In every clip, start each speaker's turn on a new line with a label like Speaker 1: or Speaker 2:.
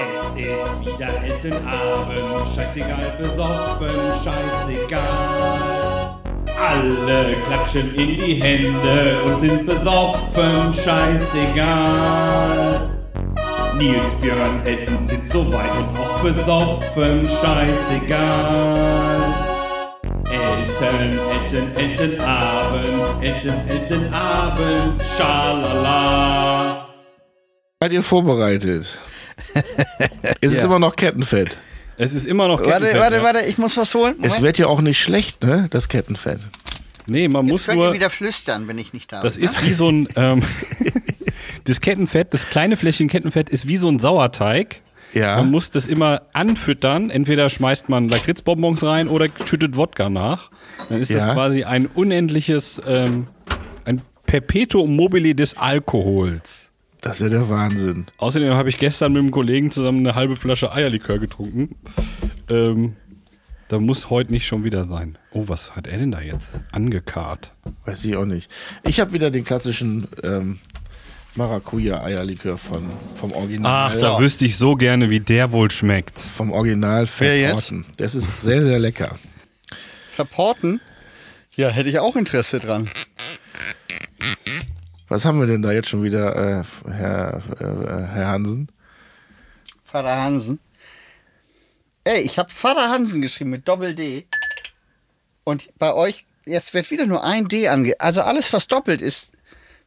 Speaker 1: Es ist wieder Elternabend, scheißegal, besoffen, scheißegal. Alle klatschen in die Hände und sind besoffen, scheißegal. Nils, Björn, Elton sind so weit und auch besoffen, scheißegal. Eltern, Eltern, Elternabend, Eltern, Elternabend, schalala.
Speaker 2: Seid ihr vorbereitet? es ist
Speaker 3: Ja.
Speaker 2: immer noch Kettenfett.
Speaker 4: Es ist immer noch
Speaker 3: Warte,
Speaker 4: Kettenfett,
Speaker 3: warte,
Speaker 4: ja.
Speaker 3: warte, ich muss was holen.
Speaker 2: Es wird ja auch nicht schlecht, ne? Das Kettenfett.
Speaker 4: Nee, man
Speaker 3: Jetzt
Speaker 4: muss
Speaker 3: könnt ihr
Speaker 4: nur.
Speaker 3: wieder flüstern, wenn ich nicht da
Speaker 4: Das
Speaker 3: bin.
Speaker 4: ist wie so ein. Ähm, das Kettenfett, das kleine Fläschchen Kettenfett ist wie so ein Sauerteig.
Speaker 2: Ja.
Speaker 4: Man muss das immer anfüttern. Entweder schmeißt man Lakritzbonbons rein oder schüttet Wodka nach. Dann ist das
Speaker 2: Ja.
Speaker 4: quasi ein unendliches, ähm, ein Perpetuum mobile des Alkohols.
Speaker 2: Das ist ja der Wahnsinn.
Speaker 4: Außerdem habe ich gestern mit einem Kollegen zusammen eine halbe Flasche Eierlikör getrunken. Ähm, da muss heute nicht schon wieder sein. Oh, was hat er denn da jetzt angekarrt?
Speaker 2: Weiß ich auch nicht. Ich habe wieder den klassischen ähm, Maracuja-Eierlikör von, vom Original.
Speaker 4: Ach, da wüsste ich so gerne, wie der wohl schmeckt.
Speaker 2: Vom Original
Speaker 3: Wer jetzt?
Speaker 2: Verporten. Das ist sehr, sehr lecker.
Speaker 3: Verporten? Ja, hätte ich auch Interesse dran.
Speaker 2: Was haben wir denn da jetzt schon wieder, äh, Herr, äh, Herr Hansen?
Speaker 3: Vater Hansen. Ey, ich habe Vater Hansen geschrieben mit Doppel-D. Und bei euch, jetzt wird wieder nur ein D ange... Also alles, was doppelt ist,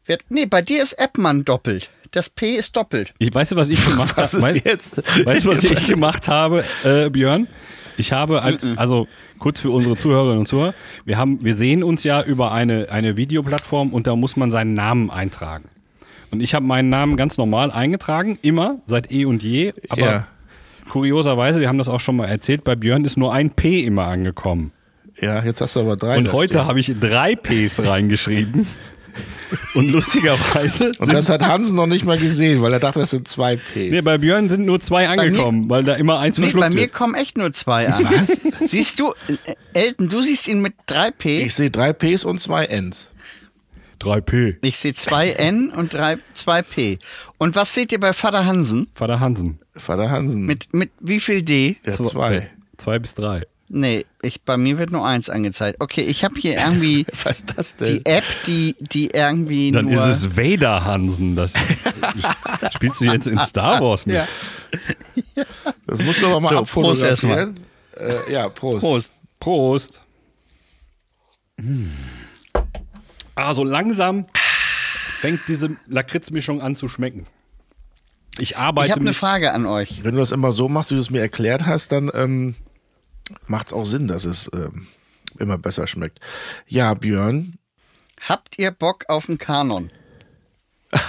Speaker 3: wird... Nee, bei dir ist Appmann doppelt. Das P ist doppelt.
Speaker 4: Ich weiß, was ich gemacht
Speaker 2: Was
Speaker 4: habe.
Speaker 2: ist jetzt?
Speaker 4: Weißt du, was ich gemacht habe, äh, Björn? Ich habe als, also kurz für unsere Zuhörerinnen und Zuhörer, wir haben, wir sehen uns ja über eine, eine Videoplattform und da muss man seinen Namen eintragen. Und ich habe meinen Namen ganz normal eingetragen, immer, seit eh und je, aber
Speaker 2: Ja.
Speaker 4: kurioserweise, wir haben das auch schon mal erzählt, bei Björn ist nur ein P immer angekommen.
Speaker 2: Ja, jetzt hast du aber drei.
Speaker 4: Und heute habe ich drei Ps reingeschrieben. Und lustigerweise
Speaker 2: Und das hat Hansen noch nicht mal gesehen, weil er dachte, das sind zwei Ps.
Speaker 4: Nee, bei Björn sind nur zwei angekommen, weil da immer eins
Speaker 3: Nee,
Speaker 4: verschluckt
Speaker 3: bei mir
Speaker 4: wird.
Speaker 3: kommen echt nur zwei an. Was? Siehst du, äh, Elton, du siehst ihn mit drei P.
Speaker 2: ich sehe drei Ps und zwei Ns.
Speaker 4: 3P.
Speaker 3: Ich sehe zwei N und drei, zwei P. Und was seht ihr bei Vater Hansen?
Speaker 4: Vater Hansen.
Speaker 2: Vater Hansen.
Speaker 3: Mit, mit wie viel D?
Speaker 2: ja, zwei.
Speaker 4: Zwei bis drei.
Speaker 3: Nee, ich, bei mir wird nur eins angezeigt. Okay, ich habe hier irgendwie
Speaker 2: Was ist das denn?
Speaker 3: die App, die, die irgendwie
Speaker 4: Dann
Speaker 3: nur...
Speaker 4: ist es Vader Hansen. Das spielst du jetzt in Star Wars mit.
Speaker 3: Ja.
Speaker 2: Das musst du aber mal
Speaker 3: So, Prost
Speaker 2: abfotografieren. Äh, ja, Prost.
Speaker 3: Prost.
Speaker 4: Prost. Ah, so langsam fängt diese Lakritzmischung an zu schmecken. Ich arbeite
Speaker 3: Ich habe eine. Frage an euch.
Speaker 2: Wenn du das immer so machst, wie du es mir erklärt hast, dann ähm, macht es auch Sinn, dass es ähm, immer besser schmeckt. Ja, Björn.
Speaker 3: Habt ihr Bock auf einen Kanon?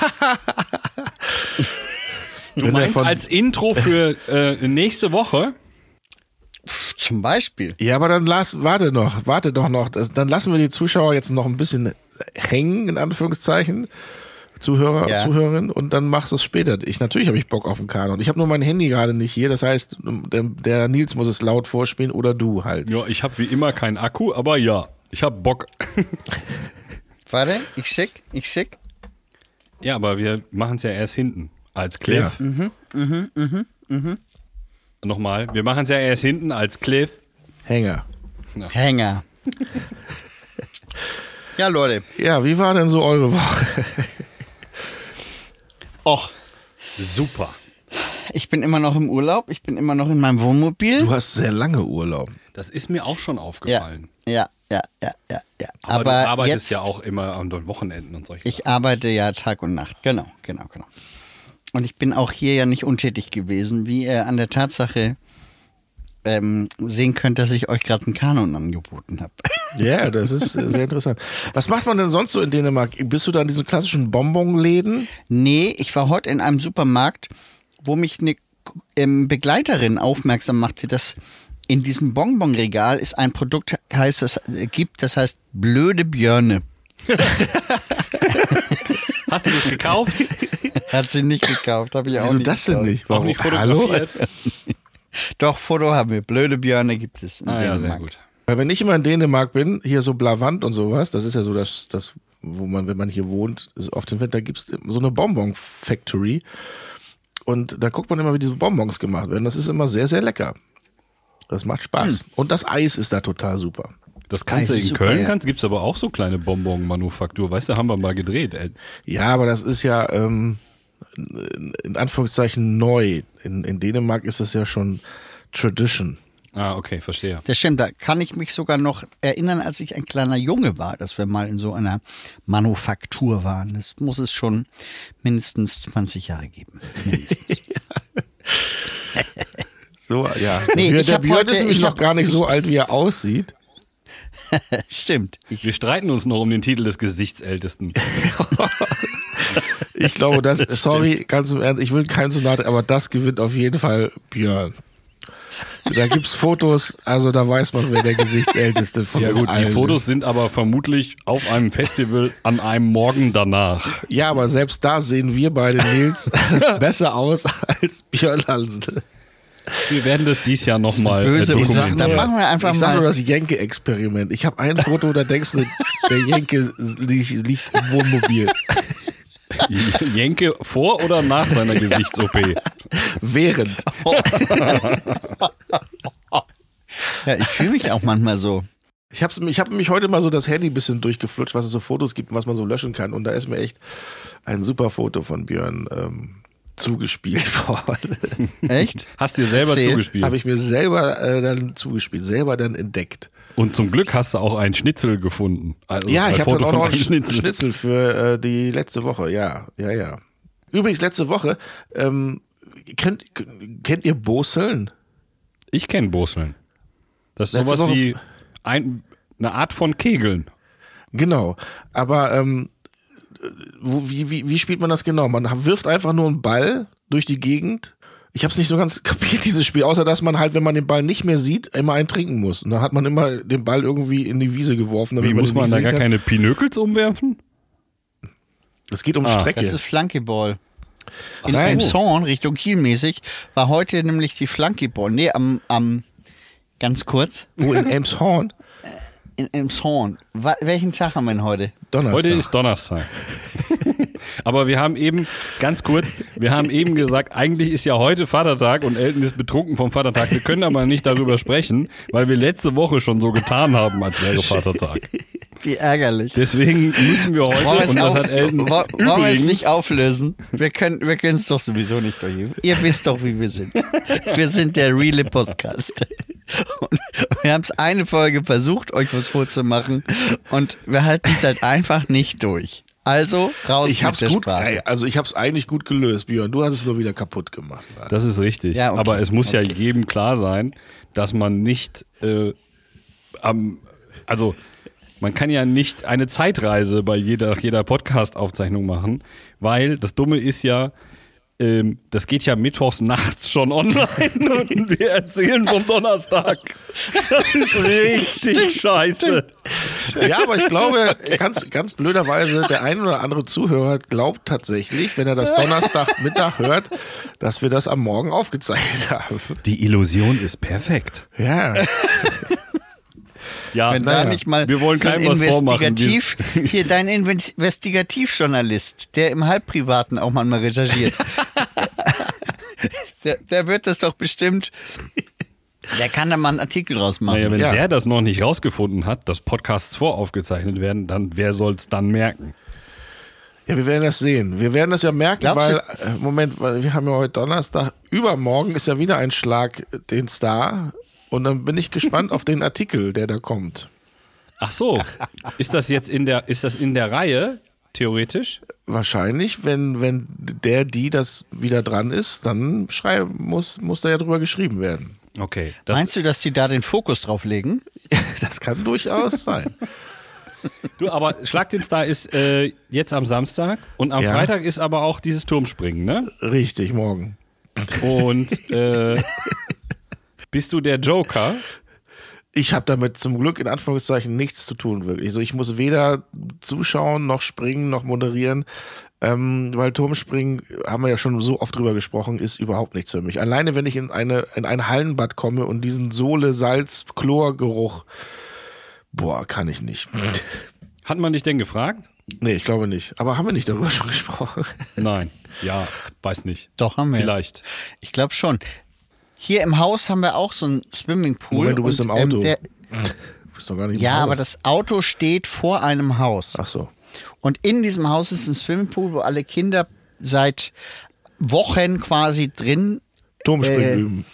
Speaker 4: Du meinst
Speaker 2: von-
Speaker 4: als Intro für äh, nächste Woche?
Speaker 3: Zum Beispiel.
Speaker 2: Ja, aber dann lass, warte noch, warte doch noch. Das, dann lassen wir die Zuschauer jetzt noch ein bisschen hängen, in Anführungszeichen. Zuhörer,
Speaker 3: Ja.
Speaker 2: Zuhörerinnen, und dann machst du es später. Ich, natürlich habe ich Bock auf einen Kanon. Ich habe nur mein Handy gerade nicht hier, das heißt, der, der Nils muss es laut vorspielen oder du halt.
Speaker 4: Ja, ich habe wie immer keinen Akku, aber ja, ich habe Bock.
Speaker 3: Warte, ich schick, ich schick.
Speaker 4: Ja, aber wir machen es ja erst hinten als Cliff.
Speaker 2: Ja.
Speaker 4: Nochmal, wir machen es ja erst hinten als Cliff.
Speaker 2: Hänger.
Speaker 3: Hänger. ja, Leute.
Speaker 2: Ja, wie war denn so eure Woche?
Speaker 3: Och,
Speaker 4: Super.
Speaker 3: ich bin immer noch im Urlaub. Ich bin immer noch in meinem Wohnmobil.
Speaker 2: Du hast sehr lange Urlaub.
Speaker 4: Das ist mir auch schon aufgefallen.
Speaker 3: ja, ja, ja, ja, ja.
Speaker 4: Aber,
Speaker 3: Aber,
Speaker 4: du arbeitest
Speaker 3: jetzt,
Speaker 4: ja auch immer an den Wochenenden und solche
Speaker 3: Ich arbeite ja Tag und Nacht. Genau, genau, genau. Und ich bin auch hier ja nicht untätig gewesen, wie ihr an der Tatsache ähm, sehen könnt, dass ich euch gerade einen Kanon angeboten habe.
Speaker 2: Ja, das ist sehr interessant. Was macht man denn sonst so in Dänemark? Bist du da in diesen klassischen Bonbonläden?
Speaker 3: nee, ich war heute in einem Supermarkt, wo mich eine ähm, Begleiterin aufmerksam machte, dass in diesem Bonbonregal ist ein Produkt, heißt das, äh, gibt, das heißt blöde Björne.
Speaker 4: Hast du das gekauft?
Speaker 3: Hat sie nicht gekauft, habe ich auch
Speaker 2: Wieso
Speaker 3: nicht
Speaker 2: das denn nicht?
Speaker 4: auch nicht
Speaker 2: Hallo?
Speaker 3: Doch, Foto haben wir. Blöde Björne gibt es in
Speaker 4: Ah, ja, sehr
Speaker 3: Dänemark.
Speaker 4: gut.
Speaker 2: Weil wenn ich immer in Dänemark bin, hier so Blavant und sowas, das ist ja so das, das wo man, wenn man hier wohnt, ist oft im Winter gibt's so eine Bonbon Factory. Und da guckt man immer, wie diese Bonbons gemacht werden. Das ist immer sehr, sehr lecker. Das macht Spaß. Und das Eis ist da total super.
Speaker 4: Das kannst du
Speaker 3: Eis
Speaker 4: in
Speaker 3: ist super,
Speaker 4: Köln,
Speaker 3: ja.
Speaker 4: kannst, gibt's aber auch so kleine Bonbon-Manufaktur. Weißt du, haben wir mal gedreht. Ey.
Speaker 2: Ja, aber das ist ja ähm, in Anführungszeichen neu. In, in Dänemark ist es ja schon Tradition.
Speaker 4: Ah, okay, verstehe.
Speaker 3: Das stimmt, da kann ich mich sogar noch erinnern, als ich ein kleiner Junge war, dass wir mal in so einer Manufaktur waren. Das muss es schon mindestens 20 Jahre geben. Mindestens.
Speaker 2: So, ja.
Speaker 3: Nee,
Speaker 2: der
Speaker 3: ich
Speaker 2: der Björn
Speaker 3: heute-
Speaker 2: ist nämlich
Speaker 3: ich
Speaker 2: noch gar nicht so alt, wie er aussieht.
Speaker 3: stimmt. Ich,
Speaker 4: Wir streiten uns noch um den Titel des Gesichtsältesten.
Speaker 2: Ich glaube, das, sorry, ganz im Ernst, ich will keinen zu nahe, aber das gewinnt auf jeden Fall Björn. Da gibt's Fotos, also da weiß man, wer der Gesichtsälteste von
Speaker 4: Ja
Speaker 2: uns
Speaker 4: gut, die
Speaker 2: allen
Speaker 4: Fotos sind aber vermutlich auf einem Festival an einem Morgen danach.
Speaker 2: ist. Ja, aber selbst da sehen wir beide Nils besser aus als Björn Hansen.
Speaker 4: Wir werden das dies Jahr nochmal
Speaker 3: böse
Speaker 4: äh,
Speaker 3: Sachen.
Speaker 4: dokumentieren.
Speaker 3: Da machen wir einfach
Speaker 2: ich sag
Speaker 3: mal-
Speaker 2: nur das Jenke-Experiment. Ich habe ein Foto, da denkst du, der Jenke liegt, liegt im Wohnmobil.
Speaker 4: Jenke vor oder nach seiner Gesichts-OP?
Speaker 2: Während.
Speaker 3: ja, ich fühle mich auch manchmal so.
Speaker 2: Ich habe ich hab mich heute mal so das Handy ein bisschen durchgeflutscht, was es so Fotos gibt und was man so löschen kann. Und da ist mir echt ein super Foto von Björn ähm, zugespielt worden.
Speaker 3: Echt?
Speaker 4: Hast dir selber
Speaker 3: Erzähl.
Speaker 4: zugespielt.
Speaker 2: Habe ich mir selber äh, dann zugespielt, selber dann entdeckt.
Speaker 4: Und zum Glück hast du auch einen Schnitzel gefunden. Also
Speaker 2: Ja, ich habe auch noch einen
Speaker 4: Schnitzel.
Speaker 2: Schnitzel, für äh, die letzte Woche. Ja, ja, ja. Übrigens, letzte Woche, ähm, kennt, kennt ihr Boseln?
Speaker 4: Ich kenne Boseln. Das ist
Speaker 2: Letzte
Speaker 4: sowas
Speaker 2: Woche-
Speaker 4: wie ein, eine Art von Kegeln.
Speaker 2: Genau. Aber ähm, wie, wie, wie spielt man das genau? Man wirft einfach nur einen Ball durch die Gegend. Ich habe es nicht so ganz kapiert, dieses Spiel, außer dass man halt, wenn man den Ball nicht mehr sieht, immer einen trinken muss. Und dann hat man immer den Ball irgendwie in die Wiese geworfen. damit
Speaker 4: Wie muss
Speaker 2: den
Speaker 4: man da gar
Speaker 2: kann.
Speaker 4: keine Pinökels umwerfen?
Speaker 2: Es geht um
Speaker 4: Ah,
Speaker 2: Strecke.
Speaker 3: Das ist Flankeball. In
Speaker 2: nein.
Speaker 3: Elmshorn, Richtung Kiel mäßig, war heute nämlich die Flankeball. Nee, am, am ganz kurz,
Speaker 2: Wo in Elmshorn?
Speaker 3: in Elmshorn. Welchen Tag haben wir denn heute?
Speaker 2: Donnerstag.
Speaker 4: Heute ist Donnerstag. Aber wir haben eben, ganz kurz, wir haben eben gesagt, eigentlich ist ja heute Vatertag und Elton ist betrunken vom Vatertag. Wir können aber nicht darüber sprechen, weil wir letzte Woche schon so getan haben, als wäre Vatertag.
Speaker 3: Wie ärgerlich.
Speaker 4: Deswegen müssen wir heute,
Speaker 3: Wollen
Speaker 4: und das
Speaker 3: auf-
Speaker 4: hat Elton
Speaker 3: wo- wollen wir es
Speaker 4: übrigens,
Speaker 3: nicht auflösen? Wir können wir können es doch sowieso nicht durch. Ihr wisst doch, wie wir sind. Wir sind der Reale Podcast. Und wir haben es eine Folge versucht, euch was vorzumachen und wir halten es halt einfach nicht durch. Also raus
Speaker 2: ich
Speaker 3: mit
Speaker 2: hab's
Speaker 3: der
Speaker 2: gut,
Speaker 3: Sprache.
Speaker 2: ey, also ich hab's eigentlich gut gelöst, Björn. Du hast es nur wieder kaputt gemacht.
Speaker 4: Das ist richtig.
Speaker 3: Ja, okay.
Speaker 4: Aber es muss ja jedem klar sein, dass man nicht äh, am, also man kann ja nicht eine Zeitreise bei jeder, jeder Podcast-Aufzeichnung machen, weil das Dumme ist ja, ähm, das geht ja mittwochs nachts schon online und wir erzählen vom Donnerstag. Das ist richtig scheiße.
Speaker 2: Ja, aber ich glaube, ganz, ganz blöderweise, der ein oder andere Zuhörer glaubt tatsächlich, wenn er das Donnerstagmittag hört, dass wir das am Morgen aufgezeichnet haben.
Speaker 4: Die Illusion ist perfekt.
Speaker 2: Ja.
Speaker 4: Ja,
Speaker 3: Wenn da nicht mal
Speaker 4: wir wollen
Speaker 3: so ein
Speaker 4: keinem was vormachen. Wir-
Speaker 3: Investigativ, hier dein Investigativjournalist, der im Halbprivaten auch manchmal recherchiert. der, der wird das doch bestimmt, der kann da mal einen Artikel draus machen.
Speaker 4: Naja, wenn
Speaker 2: Ja.
Speaker 4: der das noch nicht rausgefunden hat, dass Podcasts voraufgezeichnet werden, dann wer soll's dann merken?
Speaker 2: Ja, wir werden das sehen. Wir werden das ja merken,
Speaker 3: Glaubst
Speaker 2: weil,
Speaker 3: du-
Speaker 2: äh, Moment, weil wir haben ja heute Donnerstag. Übermorgen ist ja wieder ein Schlag den Star. Und dann bin ich gespannt auf den Artikel, der da kommt.
Speaker 4: Ach so, ist das jetzt in der, ist das in der Reihe, theoretisch?
Speaker 2: Wahrscheinlich, wenn, wenn der, die das wieder dran ist, dann muss, muss da ja drüber geschrieben werden.
Speaker 4: Okay. Das,
Speaker 3: Meinst du, dass die da den Fokus drauf legen?
Speaker 2: Das kann durchaus sein.
Speaker 4: du, aber Schlag den Star ist äh, jetzt am Samstag und am
Speaker 2: Ja.
Speaker 4: Freitag ist aber auch dieses Turmspringen, ne?
Speaker 2: Richtig, morgen.
Speaker 4: Und äh, bist du der Joker?
Speaker 2: Ich habe damit zum Glück in Anführungszeichen nichts zu tun, wirklich. Also ich muss weder zuschauen, noch springen, noch moderieren. Ähm, weil Turmspringen, haben wir ja schon so oft drüber gesprochen, ist überhaupt nichts für mich. Alleine wenn ich in eine in ein Hallenbad komme und diesen Sohle, Salz, Chlorgeruch, boah, kann ich nicht.
Speaker 4: Hat man dich denn gefragt?
Speaker 2: Nee, ich glaube nicht. Aber haben wir nicht darüber schon gesprochen?
Speaker 4: Nein. Ja, weiß nicht.
Speaker 3: Doch, haben wir.
Speaker 4: Vielleicht.
Speaker 3: Ich glaube schon. Hier im Haus haben wir auch so einen Swimmingpool.
Speaker 2: Moment, du bist
Speaker 3: und,
Speaker 2: im Auto.
Speaker 3: Ähm, der,
Speaker 2: Du bist doch gar nicht im
Speaker 3: ja,
Speaker 2: Haus.
Speaker 3: aber das Auto steht vor einem Haus.
Speaker 2: Ach so.
Speaker 3: Und in diesem Haus ist ein Swimmingpool, wo alle Kinder seit Wochen quasi drin
Speaker 2: Turmspringen
Speaker 3: Äh,
Speaker 2: üben.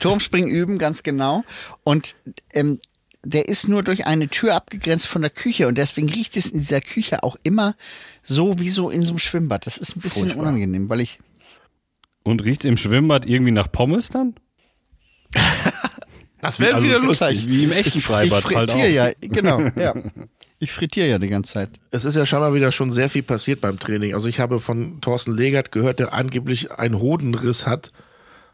Speaker 3: Turmspringen üben, ganz genau. Und ähm, der ist nur durch eine Tür abgegrenzt von der Küche und deswegen riecht es in dieser Küche auch immer so wie so in so einem Schwimmbad. Das ist ein bisschen
Speaker 2: Furchtbar.
Speaker 3: unangenehm, weil ich
Speaker 4: Und riecht im Schwimmbad irgendwie nach Pommes dann?
Speaker 2: Das wäre
Speaker 4: Also,
Speaker 2: wieder lustig.
Speaker 4: Wie im echten
Speaker 3: ich
Speaker 4: Freibad halt auch.
Speaker 3: frittiere ja, genau, ja. Ich frittiere ja die ganze Zeit.
Speaker 2: Es ist ja scheinbar wieder schon sehr viel passiert beim Training. Also ich habe von Thorsten Legert gehört, der angeblich einen Hodenriss hat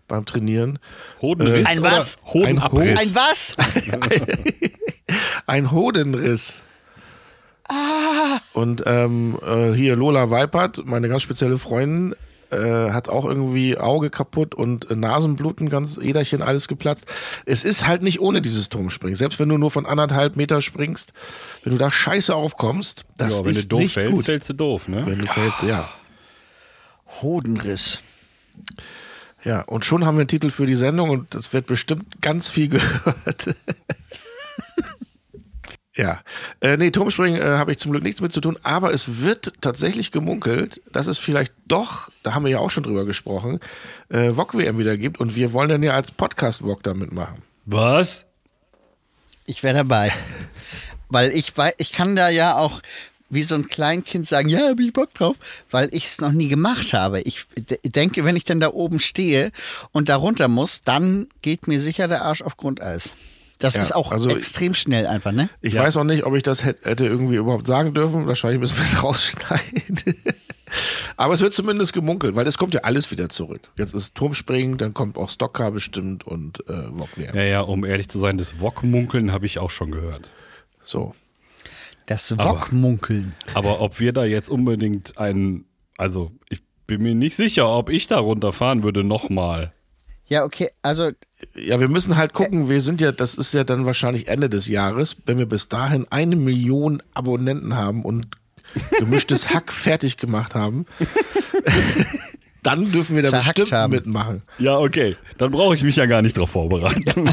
Speaker 2: beim Trainieren.
Speaker 4: Hodenriss
Speaker 3: Ein
Speaker 4: oder
Speaker 3: was?
Speaker 4: Hodenabriss?
Speaker 3: Ein was?
Speaker 2: Ein Hodenriss. Ah. Und ähm, äh, hier Lola Weipert, meine ganz spezielle Freundin, äh, hat auch irgendwie Auge kaputt und äh, Nasenbluten, ganz Äderchen, alles geplatzt. Es ist halt nicht ohne dieses Turmspringen. Selbst wenn du nur von anderthalb Meter springst, wenn du da scheiße aufkommst, das
Speaker 4: ja, wenn du
Speaker 2: ist
Speaker 4: doof
Speaker 2: nicht
Speaker 4: fällst,
Speaker 2: gut.
Speaker 4: fällst du doof, ne?
Speaker 2: Wenn du fällst, ja.
Speaker 3: Hodenriss.
Speaker 2: Ja, und schon haben wir einen Titel für die Sendung und das wird bestimmt ganz viel gehört. ja, äh, nee, Turmspringen äh, habe ich zum Glück nichts mit zu tun, aber es wird tatsächlich gemunkelt, dass es vielleicht doch, da haben wir ja auch schon drüber gesprochen, äh, VOG-WM wieder gibt und wir wollen dann ja als Podcast-VOG da mitmachen.
Speaker 4: Was?
Speaker 3: Ich wäre dabei. Weil ich weiß, ich kann da ja auch wie so ein Kleinkind sagen, ja, hab ich Bock drauf, weil ich es noch nie gemacht habe. Ich denke, wenn ich dann da oben stehe und da runter muss, dann geht mir sicher der Arsch auf Grundeis. Das
Speaker 2: Ja,
Speaker 3: ist auch
Speaker 2: also-
Speaker 3: extrem schnell einfach, ne?
Speaker 2: Ich weiß auch nicht, ob ich das hätte, irgendwie überhaupt sagen dürfen. Wahrscheinlich müssen wir es rausschneiden. Aber es wird zumindest gemunkelt, weil es kommt ja alles wieder zurück. Jetzt ist Turmspringen, dann kommt auch Stocker bestimmt und äh, VOG-WM.
Speaker 4: Ja, ja, um ehrlich zu sein, das Wok-Munkeln habe ich auch schon gehört.
Speaker 2: So.
Speaker 3: Das
Speaker 4: Aber-
Speaker 3: Wokmunkeln.
Speaker 4: Aber ob wir da jetzt unbedingt einen, also ich bin mir nicht sicher, ob ich da runterfahren würde nochmal.
Speaker 3: Ja, okay, also
Speaker 2: Ja, wir müssen halt gucken, wir sind ja, das ist ja dann wahrscheinlich Ende des Jahres, wenn wir bis dahin eine Million Abonnenten haben und gemischtes Hack fertig gemacht haben, dann dürfen wir da
Speaker 3: Zerhackt
Speaker 2: bestimmt
Speaker 3: haben.
Speaker 2: mitmachen.
Speaker 4: Ja, okay. Dann brauche ich mich ja gar nicht drauf vorbereiten.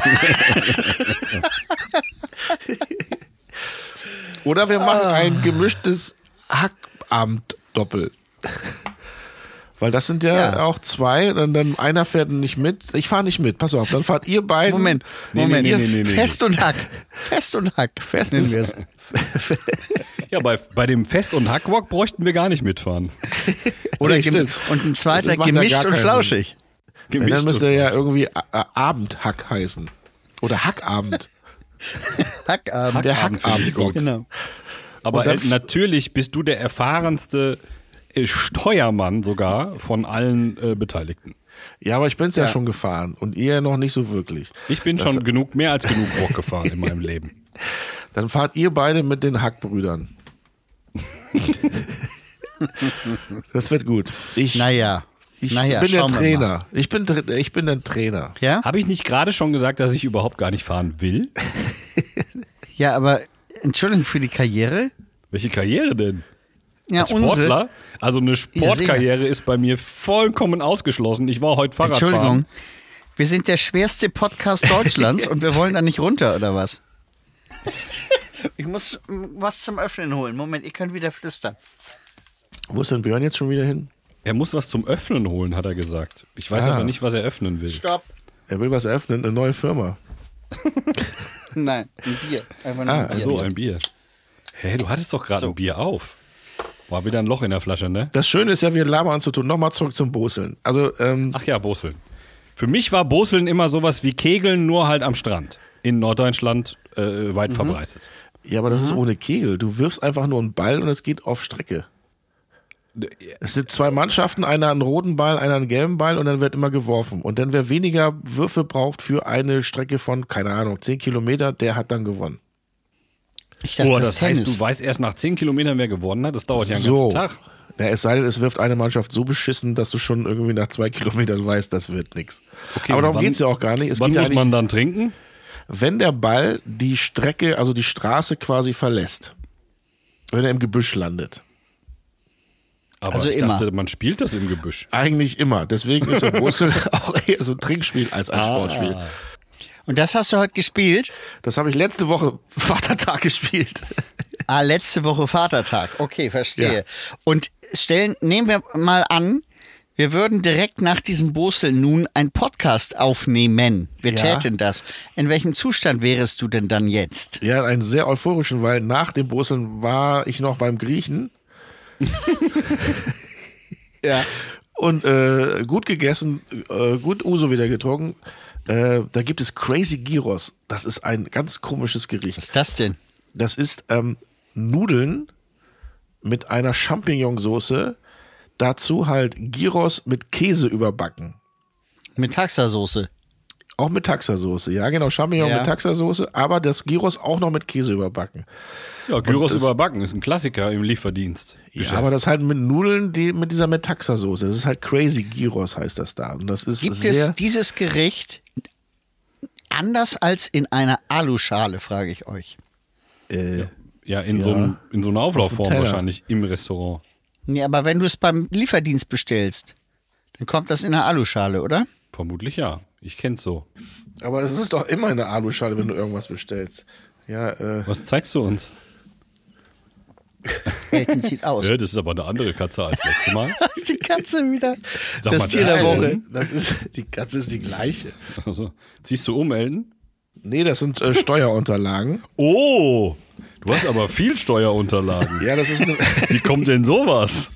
Speaker 2: Oder wir machen ein gemischtes Hackabend-Doppel. Weil das sind ja,
Speaker 3: Ja.
Speaker 2: auch zwei, dann, dann einer fährt nicht mit. Ich fahre nicht mit, pass auf, dann fahrt ihr beiden.
Speaker 3: Moment,
Speaker 2: Nee,
Speaker 3: Moment.
Speaker 2: nee,
Speaker 4: nee, nee, nee.
Speaker 3: Fest und Hack. Fest und Hack.
Speaker 2: Fest
Speaker 3: nennen
Speaker 2: ist-
Speaker 3: wir es.
Speaker 4: ja, bei, bei dem Fest- und Hackwok bräuchten wir gar nicht mitfahren.
Speaker 3: Oder
Speaker 2: Nee,
Speaker 3: und ein zweiter gemischt und flauschig.
Speaker 2: Ja,
Speaker 4: Gemischt
Speaker 2: dann müsste
Speaker 4: und-
Speaker 2: ja irgendwie Abendhack heißen. Oder Hackabend.
Speaker 3: Hackabend.
Speaker 2: Der
Speaker 4: Hackabend
Speaker 2: Hackabend.
Speaker 4: gut.
Speaker 3: Genau.
Speaker 4: Aber äh, natürlich bist du der erfahrenste Steuermann sogar von allen äh, Beteiligten.
Speaker 2: Ja, aber ich bin's ja.
Speaker 3: Ja.
Speaker 2: schon gefahren und ihr noch nicht so wirklich.
Speaker 4: Ich bin
Speaker 2: Das-
Speaker 4: schon genug, mehr als genug Bock gefahren in meinem Leben.
Speaker 2: Dann fahrt ihr beide mit den Hackbrüdern. das wird gut. Ich,
Speaker 3: Naja.
Speaker 2: ich
Speaker 3: naja,
Speaker 2: bin der. Trainer. Ich bin, ich bin der Trainer.
Speaker 3: Ja?
Speaker 4: Habe ich nicht gerade schon gesagt, dass ich überhaupt gar nicht fahren will?
Speaker 3: Ja, aber Entschuldigung für die Karriere.
Speaker 4: Welche Karriere denn?
Speaker 3: Ja,
Speaker 4: Als Sportler? Also eine. Sportkarriere ist bei mir vollkommen ausgeschlossen. Ich war heute Fahrradfahren.
Speaker 3: Entschuldigung. Wir sind der schwerste Podcast Deutschlands und wir wollen da nicht runter, oder was? Ich muss was zum Öffnen holen. Moment, ihr könnt wieder flüstern.
Speaker 2: Wo ist denn Björn jetzt schon wieder hin?
Speaker 4: Er muss was zum Öffnen holen, hat er gesagt. Ich weiß
Speaker 2: Ah.
Speaker 4: aber nicht, was er öffnen will.
Speaker 3: Stopp.
Speaker 2: Er will was eröffnen, eine neue Firma.
Speaker 3: Nein, ein Bier. Einfach nur
Speaker 2: Ah,
Speaker 3: ein Bier.
Speaker 4: Ach so, ein Bier. Hä, du hattest doch gerade ein Bier auf. War wieder ein Loch in der Flasche, ne?
Speaker 2: Das Schöne ist ja, wir labern uns zu tun. Nochmal zurück zum Boseln. Also, ähm,
Speaker 4: Ach ja, Boseln. Für mich war Boseln immer sowas wie Kegeln, nur halt am Strand. In Norddeutschland äh, weit verbreitet.
Speaker 2: ja, aber das ist ohne Kegel. Du wirfst einfach nur einen Ball und es geht auf Strecke. Es sind zwei Mannschaften, einer einen roten Ball, einer einen gelben Ball und dann wird immer geworfen. Und dann wer weniger Würfe braucht für eine Strecke von, keine Ahnung, 10 Kilometer, der hat dann gewonnen.
Speaker 3: Ich dachte,
Speaker 4: Oh,
Speaker 3: das,
Speaker 4: das heißt, du weißt erst nach 10 Kilometern, wer gewonnen hat? Das dauert ja einen
Speaker 2: so.
Speaker 4: ganzen Tag.
Speaker 2: Ja, es sei denn, es wirft eine Mannschaft so beschissen, dass du schon irgendwie nach zwei Kilometern weißt, das wird nix. Aber darum
Speaker 4: wann-
Speaker 2: geht's ja auch gar nicht. Es
Speaker 4: Wann muss man dann trinken?
Speaker 2: wenn der Ball die Strecke, also die Straße quasi verlässt. wenn er im Gebüsch landet.
Speaker 4: Aber
Speaker 3: Also
Speaker 4: ich
Speaker 3: immer.
Speaker 4: dachte, man spielt das im Gebüsch.
Speaker 2: Eigentlich immer. Deswegen ist der Bussel auch eher so ein Trinkspiel als ein Sportspiel.
Speaker 3: Und das hast du heute gespielt?
Speaker 2: Das habe ich letzte Woche Vatertag gespielt.
Speaker 3: Ah, letzte Woche Vatertag. Okay, verstehe.
Speaker 2: Ja.
Speaker 3: Und stellen, nehmen wir mal an, wir würden direkt nach diesem Bosel nun ein Podcast aufnehmen. Wir
Speaker 2: Ja.
Speaker 3: täten das. In welchem Zustand wärest du denn dann jetzt?
Speaker 2: Ja, einen sehr euphorischen, weil nach dem Brüsseln war ich noch beim Griechen
Speaker 3: Ja.
Speaker 2: und äh, gut gegessen, äh, gut Uso wieder getrunken. Äh, da gibt es Crazy Gyros. Das ist ein ganz komisches
Speaker 3: Was
Speaker 2: Gericht.
Speaker 3: ist das denn?
Speaker 2: Das ist ähm, Nudeln mit einer Champignonsauce. Dazu halt Gyros mit Käse überbacken.
Speaker 3: Mit Taxasoße.
Speaker 2: Auch mit Taxasoße, ja genau, Champignon
Speaker 3: Ja.
Speaker 2: mit Taxasoße, aber das Gyros auch noch mit Käse überbacken.
Speaker 4: Ja, Gyros
Speaker 2: das-
Speaker 4: überbacken ist ein Klassiker im Lieferdienst.
Speaker 2: Ja, aber das halt mit Nudeln, die mit dieser Metaxa-Soße. Das ist halt Crazy Gyros, heißt das da. Und das ist
Speaker 3: Gibt
Speaker 2: sehr.
Speaker 3: es dieses Gericht anders als in einer Aluschale, frage ich euch.
Speaker 2: äh,
Speaker 4: ja, in, So einem, in so einer Auflaufform
Speaker 2: Teller.
Speaker 4: wahrscheinlich im Restaurant.
Speaker 3: Nee, aber wenn du es beim Lieferdienst bestellst, dann kommt das in einer Aluschale, oder?
Speaker 4: Vermutlich ja. Ich kenn's so.
Speaker 2: aber es ist doch immer eine Aluschale, wenn du irgendwas bestellst. Ja, äh,
Speaker 4: Was zeigst du uns?
Speaker 3: Elton sieht aus.
Speaker 4: Ja, das ist aber eine andere Katze als letztes Mal.
Speaker 3: Die Katze wieder.
Speaker 4: Sag
Speaker 3: das
Speaker 4: mal,
Speaker 3: Tier
Speaker 4: das
Speaker 3: der
Speaker 4: ist-
Speaker 3: Woche.
Speaker 2: das ist, die Katze ist die gleiche.
Speaker 4: Also, ziehst du um, Elton?
Speaker 2: Nee, das sind äh, Steuerunterlagen.
Speaker 4: Oh, du hast aber viel Steuerunterlagen.
Speaker 2: Ja, das ist eine,
Speaker 4: Wie kommt denn sowas?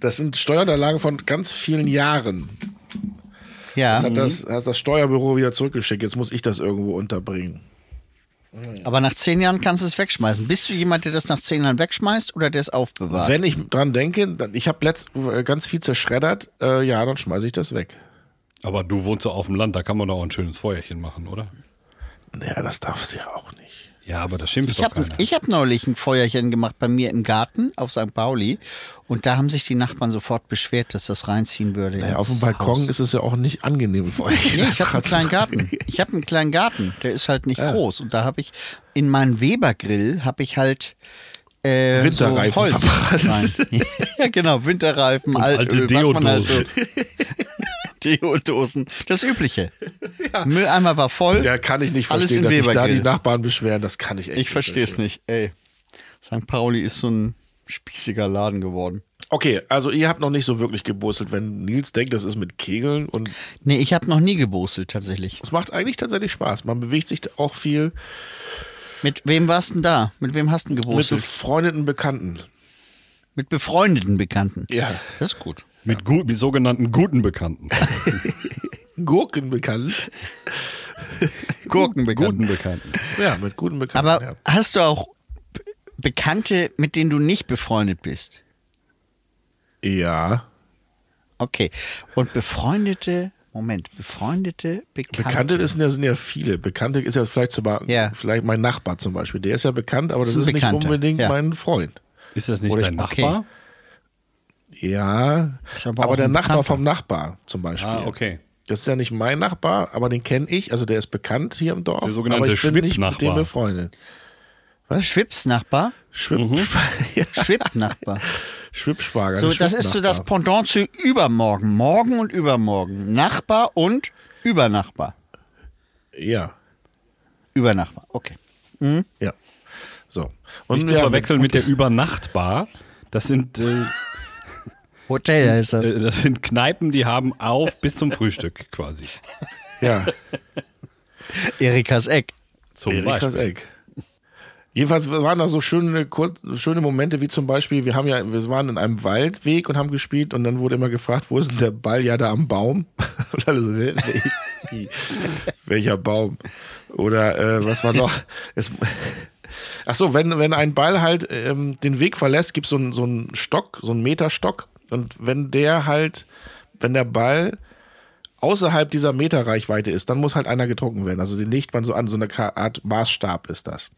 Speaker 2: das sind Steuerunterlagen von ganz vielen Jahren.
Speaker 3: Ja,
Speaker 2: Das hat das, hat das Steuerbüro wieder zurückgeschickt. Jetzt muss ich das irgendwo unterbringen.
Speaker 3: Aber nach zehn Jahren kannst du es wegschmeißen. Bist du jemand, der das nach zehn Jahren wegschmeißt oder der es aufbewahrt?
Speaker 2: Wenn ich dran denke, dann- ich habe äh, ganz viel zerschreddert, äh, ja, dann schmeiße ich das weg.
Speaker 4: Aber du wohnst doch auf dem Land, da kann man doch auch ein schönes Feuerchen machen, oder?
Speaker 2: Ja, das darfst du ja auch nicht.
Speaker 4: Ja, aber das schimpft
Speaker 3: Ich
Speaker 4: doch
Speaker 3: habe
Speaker 4: keiner.
Speaker 3: ich hab neulich ein Feuerchen gemacht bei mir im Garten auf St. Pauli und da haben sich die Nachbarn sofort beschwert, dass das reinziehen würde.
Speaker 2: Ja,
Speaker 3: ins
Speaker 2: auf dem Balkon
Speaker 3: Haus.
Speaker 2: ist es ja auch nicht angenehm für euch.
Speaker 3: Nee, ich habe einen kleinen Garten. Ich habe einen kleinen Garten, der ist halt nicht groß und da habe ich in meinen Weber-Grill habe ich halt äh,
Speaker 2: Winterreifen
Speaker 3: so Holz
Speaker 2: verbrannt.
Speaker 3: rein. ja, genau, Winterreifen, Altöl,
Speaker 4: alte
Speaker 3: was man halt so.
Speaker 4: Deodosen.
Speaker 3: Das Übliche. Mülleimer war voll.
Speaker 2: Ja, kann ich nicht verstehen, dass sich da die Nachbarn beschweren. Das kann ich echt
Speaker 3: Ich verstehe es nicht. Ey, St. Pauli ist so ein spießiger Laden geworden.
Speaker 2: Okay, also ihr habt noch nicht so wirklich gebustelt, wenn Nils denkt, das ist mit Kegeln und
Speaker 3: Nee, ich habe noch nie gebostelt tatsächlich.
Speaker 2: es macht eigentlich tatsächlich Spaß. Man bewegt sich auch viel
Speaker 3: Mit wem warst denn da? Mit wem hast du denn
Speaker 2: mit befreundeten Bekannten.
Speaker 3: Mit befreundeten Bekannten.
Speaker 2: Ja.
Speaker 3: Das ist gut.
Speaker 4: Mit, gut, mit sogenannten guten Bekannten.
Speaker 2: Gurkenbekannten.
Speaker 3: Gurkenbekannten.
Speaker 4: guten Bekannten.
Speaker 2: Ja, mit guten Bekannten.
Speaker 3: Aber
Speaker 2: ja.
Speaker 3: hast du auch Be- Bekannte, mit denen du nicht befreundet bist?
Speaker 2: ja.
Speaker 3: Okay. Und befreundete, Moment, befreundete Bekannte.
Speaker 2: Bekannte ist, sind ja, sind ja viele. Bekannte ist ja vielleicht, zum,
Speaker 3: Ja.
Speaker 2: vielleicht mein Nachbar zum Beispiel. Der ist ja bekannt, aber das
Speaker 3: Ist ein
Speaker 2: ist, nicht unbedingt
Speaker 3: ja.
Speaker 2: mein Freund.
Speaker 4: Ist das nicht
Speaker 2: Oder
Speaker 4: dein
Speaker 2: ich-
Speaker 3: okay.
Speaker 4: Nachbar?
Speaker 2: Ja,
Speaker 3: Ist aber
Speaker 2: aber, der Nachbar
Speaker 3: Bekannter.
Speaker 2: vom Nachbar zum Beispiel.
Speaker 4: Ah, okay.
Speaker 2: Das ist ja nicht mein Nachbar, aber den kenne ich. Also der ist bekannt hier im Dorf.
Speaker 4: Der sogenannte
Speaker 2: aber ich bin nicht mit dem befreundet.
Speaker 3: Schwipps-Nachbar?
Speaker 2: Schwipp,
Speaker 3: Mhm.
Speaker 2: ja,
Speaker 3: Schwipp-Nachbar.
Speaker 2: Schwippschwager.
Speaker 3: So, das ist so das. Pendant zu übermorgen. Morgen und übermorgen. Nachbar und Übernachbar.
Speaker 2: Ja,
Speaker 3: Übernachbar, okay.
Speaker 2: ja. So. Und
Speaker 4: Nicht zu verwechseln mit der Übernachtbar. Das sind, äh,
Speaker 3: Hotel heißt das.
Speaker 4: äh, das sind Kneipen, die haben auf bis zum Frühstück quasi.
Speaker 2: Ja,
Speaker 3: Erikas Eck.
Speaker 4: Zum
Speaker 2: Erikas
Speaker 4: Beispiel.
Speaker 2: Eck. Jedenfalls waren da so schöne, kurz, schöne Momente, wie zum Beispiel, wir haben ja, wir waren in einem Waldweg und haben gespielt und dann wurde immer gefragt, wo ist denn der Ball? Ja, da am Baum. Und alle so, "Hä? Wie? welcher Baum? Oder äh, was war noch? Es, ach so, wenn, wenn ein Ball halt ähm, den Weg verlässt, gibt es so einen so einen Stock, so einen Meterstock und wenn der halt, wenn der Ball außerhalb dieser Meterreichweite ist, dann muss halt einer getrunken werden. Also den legt man so an, so eine Art Maßstab ist das.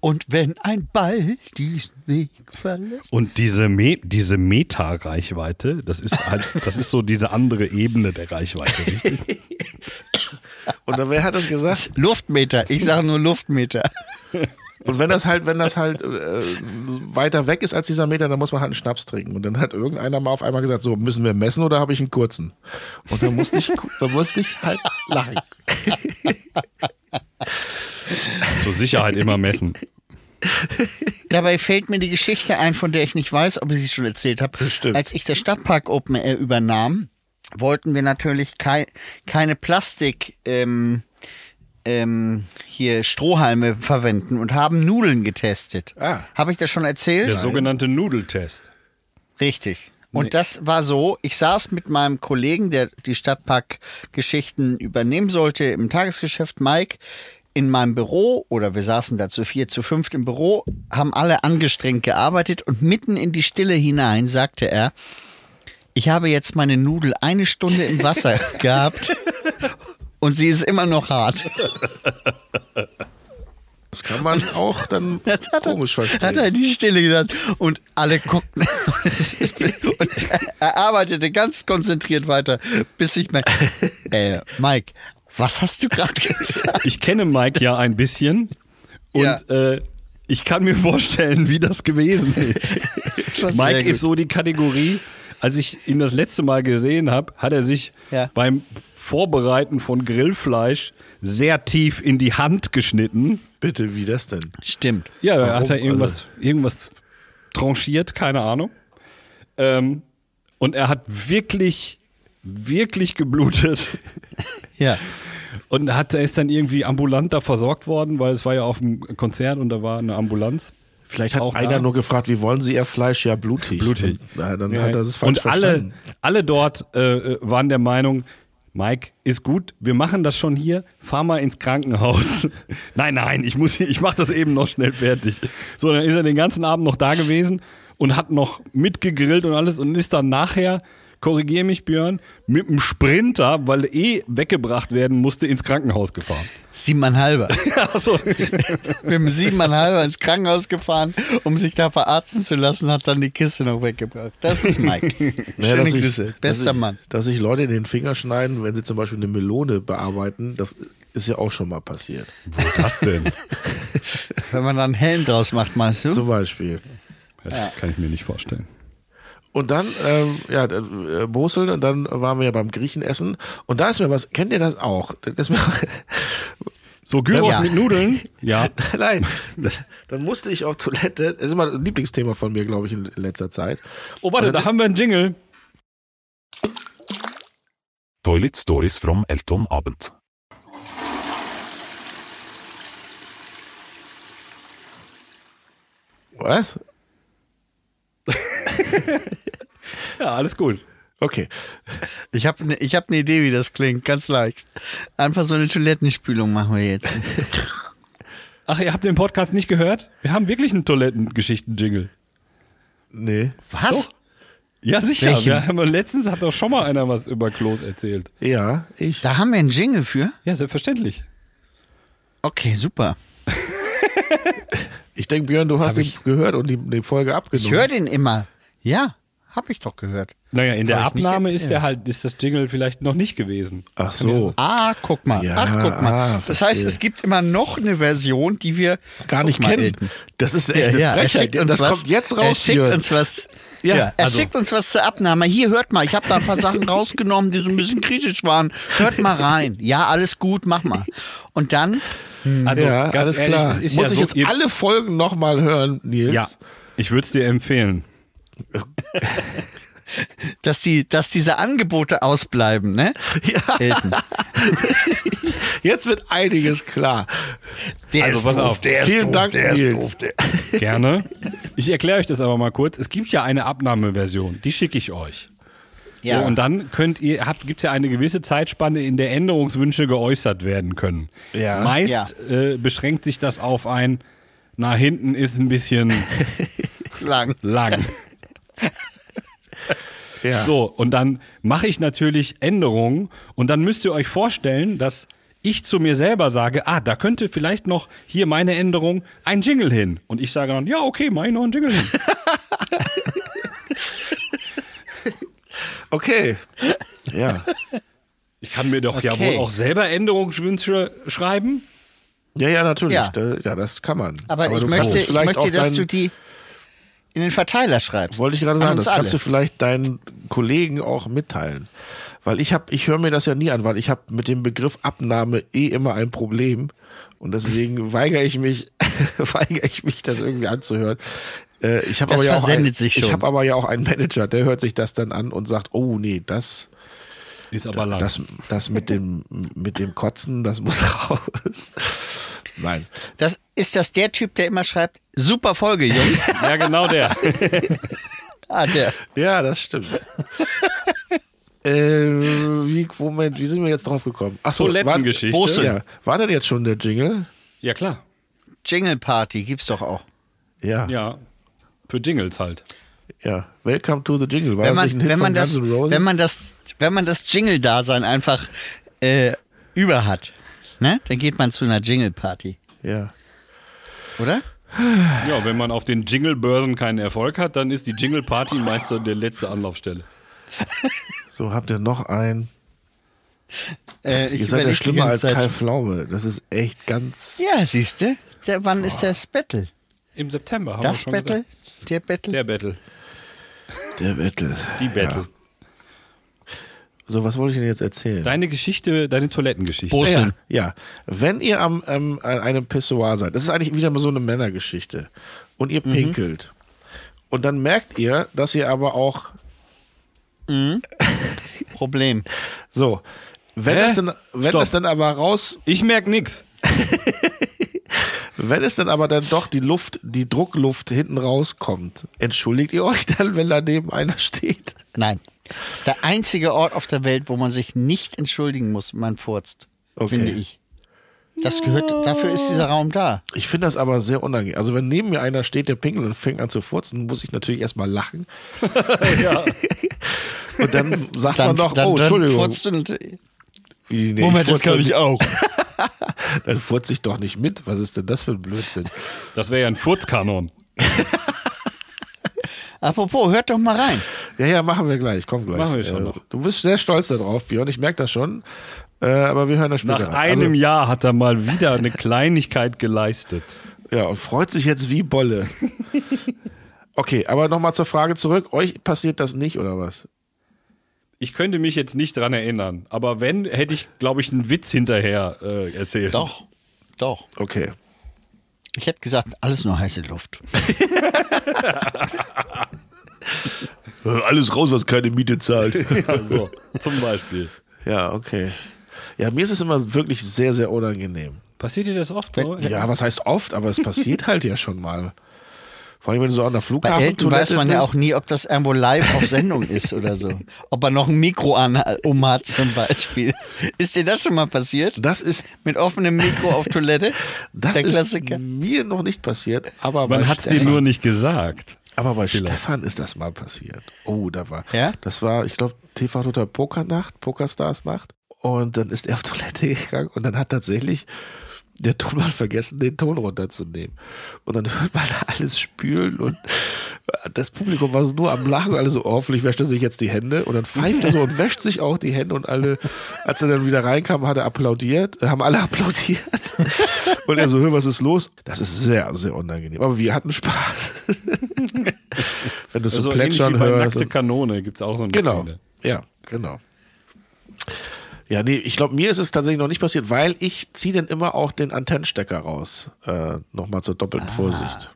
Speaker 3: Und wenn ein Ball diesen Weg verlässt.
Speaker 4: Und diese, Me diese Meta-Reichweite, das ist halt, das ist so diese andere Ebene der Reichweite, richtig?
Speaker 2: Und wer hat das gesagt?
Speaker 3: Luftmeter. Ich sage nur Luftmeter.
Speaker 2: Und wenn das halt, wenn das halt äh, weiter weg ist als dieser Meter, dann muss man halt einen Schnaps trinken. Und dann hat irgendeiner mal auf einmal gesagt, so müssen wir messen oder habe ich einen kurzen? Und dann musste ich, dann musste ich halt lachen.
Speaker 4: Zur Sicherheit immer messen.
Speaker 3: Dabei fällt mir die Geschichte ein, von der ich nicht weiß, ob ich sie schon erzählt habe.
Speaker 2: Bestimmt.
Speaker 3: Als ich das Stadtpark Open Air übernahm, wollten wir natürlich kei keine Plastik ähm, ähm, hier Strohhalme verwenden und haben Nudeln getestet.
Speaker 2: Ah.
Speaker 3: Habe ich das schon erzählt?
Speaker 4: Der sogenannte Nudeltest.
Speaker 3: Richtig. Und das war so, ich saß mit meinem Kollegen, der die Stadtpark-Geschichten übernehmen sollte im Tagesgeschäft, Mike, in meinem Büro oder wir saßen da zu vier, zu fünft im Büro, haben alle angestrengt gearbeitet und mitten in die Stille hinein sagte er, ich habe jetzt meine Nudel eine Stunde im Wasser gehabt und sie ist immer noch hart.
Speaker 2: Das kann man auch dann
Speaker 3: Das hat er,
Speaker 2: komisch
Speaker 3: hat
Speaker 2: verstehen.
Speaker 3: er in die Stille gesagt und alle guckten. und er arbeitete ganz konzentriert weiter, bis ich mir, äh, Mike, was hast du gerade gesagt?
Speaker 4: Ich kenne Mike ja ein bisschen und
Speaker 3: Ja.
Speaker 4: äh, ich kann mir vorstellen, wie das gewesen ist.
Speaker 3: Das
Speaker 4: Mike ist so die Kategorie, als ich ihn das letzte Mal gesehen habe, hat er sich
Speaker 3: Ja.
Speaker 4: beim Vorbereiten von Grillfleisch sehr tief in die Hand geschnitten.
Speaker 2: Bitte, wie das denn?
Speaker 3: Stimmt.
Speaker 4: Ja, da hat er irgendwas, irgendwas tranchiert, keine Ahnung. Ähm, und er hat wirklich, wirklich geblutet.
Speaker 3: Ja.
Speaker 4: Und hat, er ist dann irgendwie ambulant da versorgt worden, weil es war ja auf dem Konzert und da war eine Ambulanz.
Speaker 2: Vielleicht hat
Speaker 4: Auch
Speaker 2: einer
Speaker 4: da?
Speaker 2: nur gefragt, wie wollen Sie Ihr Fleisch? Ja, blutig.
Speaker 4: Blutig.
Speaker 2: Und, na, dann hat er es falsch
Speaker 4: und alle,
Speaker 2: verstanden.
Speaker 4: alle dort äh, waren der Meinung, Mike, ist gut, wir machen das schon hier, fahr mal ins Krankenhaus. nein, nein, ich muss, ich mach das eben noch schnell fertig. So, dann ist er den ganzen Abend noch da gewesen und hat noch mitgegrillt und alles und ist dann nachher, korrigier mich Björn, mit einem Sprinter, weil er eh weggebracht werden musste, ins Krankenhaus gefahren.
Speaker 3: Siebeneinhalber.
Speaker 4: Achso.
Speaker 3: Mit dem Siebeneinhalber ins Krankenhaus gefahren, um sich da verarzten zu lassen, hat dann die Kiste noch weggebracht. Das ist Mike.
Speaker 2: Ja,
Speaker 3: Schöne
Speaker 2: dass ich-
Speaker 3: Grüße.
Speaker 2: dass
Speaker 3: Bester
Speaker 2: ich,
Speaker 3: Mann.
Speaker 2: Dass sich Leute den Finger schneiden, wenn sie zum Beispiel eine Melone bearbeiten, das ist ja auch schon mal passiert.
Speaker 4: Was denn?
Speaker 3: Wenn man dann Helm draus macht, meinst du?
Speaker 2: Zum Beispiel.
Speaker 4: Das kann ich mir nicht vorstellen.
Speaker 2: Und dann, ähm, ja, äh, Boseln und dann waren wir ja beim Griechenessen. Und da ist mir was, kennt ihr das auch? Das ist mir,
Speaker 4: So, Gyros
Speaker 3: Ja.
Speaker 4: mit Nudeln? Ja.
Speaker 2: nein, dann musste ich auf Toilette, das ist immer ein Lieblingsthema von mir, glaube ich, in letzter Zeit.
Speaker 4: Oh, warte, da haben wir einen Jingle.
Speaker 5: Toilet Stories from Elton Abend.
Speaker 2: Was?
Speaker 4: Ja, alles gut.
Speaker 2: Okay.
Speaker 3: Ich habe ne, ich hab eine Idee, wie das klingt. Ganz leicht. Einfach so eine Toilettenspülung machen wir jetzt.
Speaker 4: Ach, ihr habt den Podcast nicht gehört? Wir haben wirklich einen Toilettengeschichten-Jingle.
Speaker 2: Nee.
Speaker 3: Was?
Speaker 4: Ja, sicher. Wir haben, letztens hat doch schon mal einer was über Klos erzählt.
Speaker 2: Ja, ich.
Speaker 3: Da haben wir einen Jingle für?
Speaker 4: Ja, selbstverständlich.
Speaker 3: Okay, super.
Speaker 2: Ich denke, Björn, du hast ihn gehört und die, die Folge
Speaker 3: Ich
Speaker 2: abgenommen.
Speaker 3: höre den immer. Ja, habe ich doch gehört.
Speaker 4: Naja, in der
Speaker 3: Hab ich
Speaker 4: Abnahme ist der halt, ist das Jingle vielleicht noch nicht gewesen.
Speaker 2: Ach so.
Speaker 3: Ah, guck mal.
Speaker 2: Ja,
Speaker 3: Ach, guck mal.
Speaker 2: ah,
Speaker 3: das
Speaker 2: verstehe.
Speaker 3: heißt, es gibt immer noch eine Version, die wir
Speaker 2: Gar nicht
Speaker 3: Guck mal,
Speaker 2: kennen.
Speaker 3: Elton.
Speaker 2: Das ist echt eine
Speaker 3: er
Speaker 2: Frechheit.
Speaker 3: schickt uns
Speaker 2: das
Speaker 3: was,
Speaker 2: kommt jetzt
Speaker 3: Er
Speaker 2: raus.
Speaker 3: schickt
Speaker 2: Björn.
Speaker 3: uns was.
Speaker 2: Ja,
Speaker 3: Ja, er
Speaker 2: also-
Speaker 3: schickt uns was zur Abnahme. Hier, hört mal, ich habe da ein paar Sachen rausgenommen, die so ein bisschen kritisch waren. Hört mal rein. Ja, alles gut, mach mal. Und dann,
Speaker 4: Also,
Speaker 2: ja,
Speaker 4: ganz
Speaker 2: alles
Speaker 4: ehrlich,
Speaker 2: klar.
Speaker 4: es ist
Speaker 2: Muss
Speaker 4: ja
Speaker 2: ich
Speaker 4: so,
Speaker 2: jetzt
Speaker 4: ihr,
Speaker 2: alle Folgen nochmal hören, Nils?
Speaker 4: Ja, ich würde es dir empfehlen.
Speaker 3: dass die, dass diese Angebote ausbleiben, ne?
Speaker 2: Ja.
Speaker 3: Elton.
Speaker 2: Jetzt wird einiges klar.
Speaker 3: Der
Speaker 4: Also,
Speaker 3: ist
Speaker 4: pass
Speaker 3: doof,
Speaker 4: auf.
Speaker 3: Der ist
Speaker 2: Vielen
Speaker 3: doof,
Speaker 2: Dank,
Speaker 3: der ist
Speaker 2: Nils.
Speaker 3: doof, der.
Speaker 4: Gerne. Ich erkläre euch das aber mal kurz. Es gibt ja eine Abnahmeversion, die schicke ich euch.
Speaker 3: Ja.
Speaker 4: So, und dann könnt ihr, habt, gibt's ja eine gewisse Zeitspanne, in der Änderungswünsche geäußert werden können.
Speaker 2: Ja.
Speaker 4: Meist äh, beschränkt sich das auf ein, nach hinten ist ein bisschen
Speaker 3: lang.
Speaker 4: lang.
Speaker 2: Ja.
Speaker 4: So, und dann mache ich natürlich Änderungen und dann müsst ihr euch vorstellen, dass ich zu mir selber sage, ah, da könnte vielleicht noch hier meine Änderung ein Jingle hin. Und ich sage dann, ja, okay, mach ich noch einen Jingle hin.
Speaker 2: Okay. Ja.
Speaker 4: Ich kann mir doch ja
Speaker 3: Okay.
Speaker 4: wohl auch selber Änderungswünsche schreiben.
Speaker 2: Ja, ja, natürlich.
Speaker 3: Ja.
Speaker 2: Da, ja, das kann man.
Speaker 3: Aber, ich
Speaker 2: du
Speaker 3: möchte, ich
Speaker 2: vielleicht
Speaker 3: möchte
Speaker 2: auch
Speaker 3: dass du die in den Verteiler schreibst.
Speaker 2: Wollte ich gerade sagen, das kannst
Speaker 3: alle.
Speaker 2: du vielleicht deinen Kollegen auch mitteilen. Weil ich habe, ich höre mir das ja nie an, weil ich habe mit dem Begriff Abnahme eh immer ein Problem. Und deswegen weigere ich mich, weigere ich mich, das irgendwie anzuhören. Äh, ich habe aber ja ein, Ich habe aber ja auch einen Manager, der hört sich das dann an und sagt, oh nee, das,
Speaker 4: Ist aber lang.
Speaker 2: das, das mit dem, mit dem Kotzen, das muss raus. Nein.
Speaker 3: Das ist das der Typ, der immer schreibt, super Folge, Jungs.
Speaker 4: ja, genau der.
Speaker 3: ah, der.
Speaker 2: Ja, das stimmt. äh, wie, Moment, wie sind wir jetzt drauf gekommen? Achso,
Speaker 4: Toilettengeschichte.
Speaker 2: War, ja, war denn jetzt schon der Jingle?
Speaker 4: ja, klar.
Speaker 3: Jingle Party gibt's doch auch.
Speaker 2: Ja, ja.
Speaker 4: Ja. Für Jingles halt.
Speaker 2: Welcome to the Jingle. War
Speaker 3: Wenn
Speaker 2: das
Speaker 3: man,
Speaker 2: nicht ein Hit
Speaker 3: wenn, man das, wenn man das, wenn man das Jingle-Dasein einfach äh, über hat, ne? Dann geht man zu einer Jingle Party,
Speaker 2: ja.
Speaker 3: oder?
Speaker 4: Ja, wenn man auf den Jingle-Börsen keinen Erfolg hat, dann ist die Jingle-Party meist so der letzte Anlaufstelle.
Speaker 2: So, habt ihr noch ein.
Speaker 3: Äh,
Speaker 2: Ihr seid ja schlimmer als. Kai Pflaume. Das ist echt ganz.
Speaker 3: Ja, siehste. Der, wann ist das Battle?
Speaker 4: Im September haben
Speaker 3: Das
Speaker 4: wir schon
Speaker 3: Battle?
Speaker 4: gesagt.
Speaker 3: Der Battle?
Speaker 4: Der Battle.
Speaker 2: Der Battle.
Speaker 4: Die Battle.
Speaker 2: So, was wollte ich denn jetzt erzählen?
Speaker 4: Deine Geschichte, deine Toilettengeschichte.
Speaker 3: Prost.
Speaker 2: Ja, ja. Wenn ihr am, ähm, an einem Pissoir seid, das ist eigentlich wieder mal so eine Männergeschichte, und ihr
Speaker 3: Mhm.
Speaker 2: pinkelt, und dann merkt ihr, dass ihr aber auch
Speaker 3: Problem.
Speaker 2: so, wenn
Speaker 4: Hä?
Speaker 2: es dann, wenn
Speaker 4: Stopp.
Speaker 2: es dann aber raus,
Speaker 4: Ich merk nix.
Speaker 2: wenn es dann aber dann doch die Luft, die Druckluft hinten rauskommt, entschuldigt ihr euch dann, wenn daneben einer steht?
Speaker 3: Nein. Das ist der einzige Ort auf der Welt, wo man sich nicht entschuldigen muss, wenn man furzt.
Speaker 2: Okay.
Speaker 3: Finde ich. Das gehört, dafür ist dieser Raum da.
Speaker 2: Ich finde das aber sehr unangenehm. Also wenn neben mir einer steht, der pinkelt und fängt an zu furzen, muss ich natürlich erstmal lachen. und dann sagt man doch, oh, Entschuldigung.
Speaker 3: furzt und,
Speaker 2: Wie, nee,
Speaker 3: Moment, das
Speaker 2: furze
Speaker 3: kann ich auch.
Speaker 2: Dann furze ich doch nicht mit. Was ist denn das für ein Blödsinn?
Speaker 4: Das wäre ja ein Furzkanon.
Speaker 3: Apropos, hört doch mal rein.
Speaker 2: Ja, ja, machen wir gleich. Komm gleich.
Speaker 4: Machen wir schon
Speaker 2: Äh,
Speaker 4: noch.
Speaker 2: Du bist sehr stolz darauf, Björn. Ich merke das schon. Äh, aber wir hören das später.
Speaker 4: Nach
Speaker 2: rein.
Speaker 4: einem
Speaker 2: also,
Speaker 4: Jahr hat er mal wieder eine Kleinigkeit geleistet.
Speaker 2: Ja, und freut sich jetzt wie Bolle. okay, aber nochmal zur Frage zurück. Euch passiert das nicht, oder was?
Speaker 4: Ich könnte mich jetzt nicht dran erinnern, aber wenn, hätte ich, glaube ich, einen Witz hinterher äh, erzählt.
Speaker 3: Doch, doch.
Speaker 2: Okay.
Speaker 3: Ich hätte gesagt, alles nur heiße Luft.
Speaker 2: Alles raus, was keine Miete zahlt.
Speaker 4: Also, zum Beispiel.
Speaker 2: ja, okay. Ja, mir ist es immer wirklich sehr, sehr unangenehm.
Speaker 4: Passiert dir das oft? So?
Speaker 2: Ja, was heißt oft, aber es passiert halt ja schon mal. Vor allem, wenn du so an der
Speaker 3: Bei
Speaker 2: Flughafen
Speaker 3: Elton weiß man ja auch nie, ob das irgendwo live auf Sendung ist oder so. Ob er noch ein Mikro an, um hat zum Beispiel. Ist dir das schon mal passiert?
Speaker 2: Das ist,
Speaker 3: Mit offenem Mikro auf Toilette?
Speaker 2: das
Speaker 3: Der
Speaker 2: ist
Speaker 3: Klassiker.
Speaker 2: mir noch nicht passiert, aber
Speaker 4: Man
Speaker 2: bei
Speaker 4: hat es dir nur nicht gesagt.
Speaker 2: Aber bei Stefan ist das mal passiert. Oh, da war.
Speaker 3: Ja?
Speaker 2: Das war, ich glaube, TV Total Pokernacht, Pokerstars Nacht. Und dann ist er auf Toilette gegangen und dann hat tatsächlich der Tonmann vergessen, den Ton runterzunehmen. Und dann hört man alles spülen und das Publikum war so nur am Lachen, alle so, oh, hoffentlich wäscht er sich jetzt die Hände. Und dann pfeift er so und wäscht sich auch die Hände und alle, als er dann wieder reinkam, hat er applaudiert, äh, haben alle applaudiert. Und er so, hör, was ist los? Das ist sehr, sehr unangenehm. Aber wir hatten Spaß. Wenn du so
Speaker 4: Also
Speaker 2: plätschern hörst.
Speaker 4: Nackte Kanone gibt es auch so eine
Speaker 2: Genau.
Speaker 4: Szene.
Speaker 2: Ja, genau. Ja, nee, ich glaube, mir ist es tatsächlich noch nicht passiert, weil ich ziehe dann immer auch den Antennenstecker raus. Äh, Nochmal zur doppelten
Speaker 3: Ah.
Speaker 2: Vorsicht.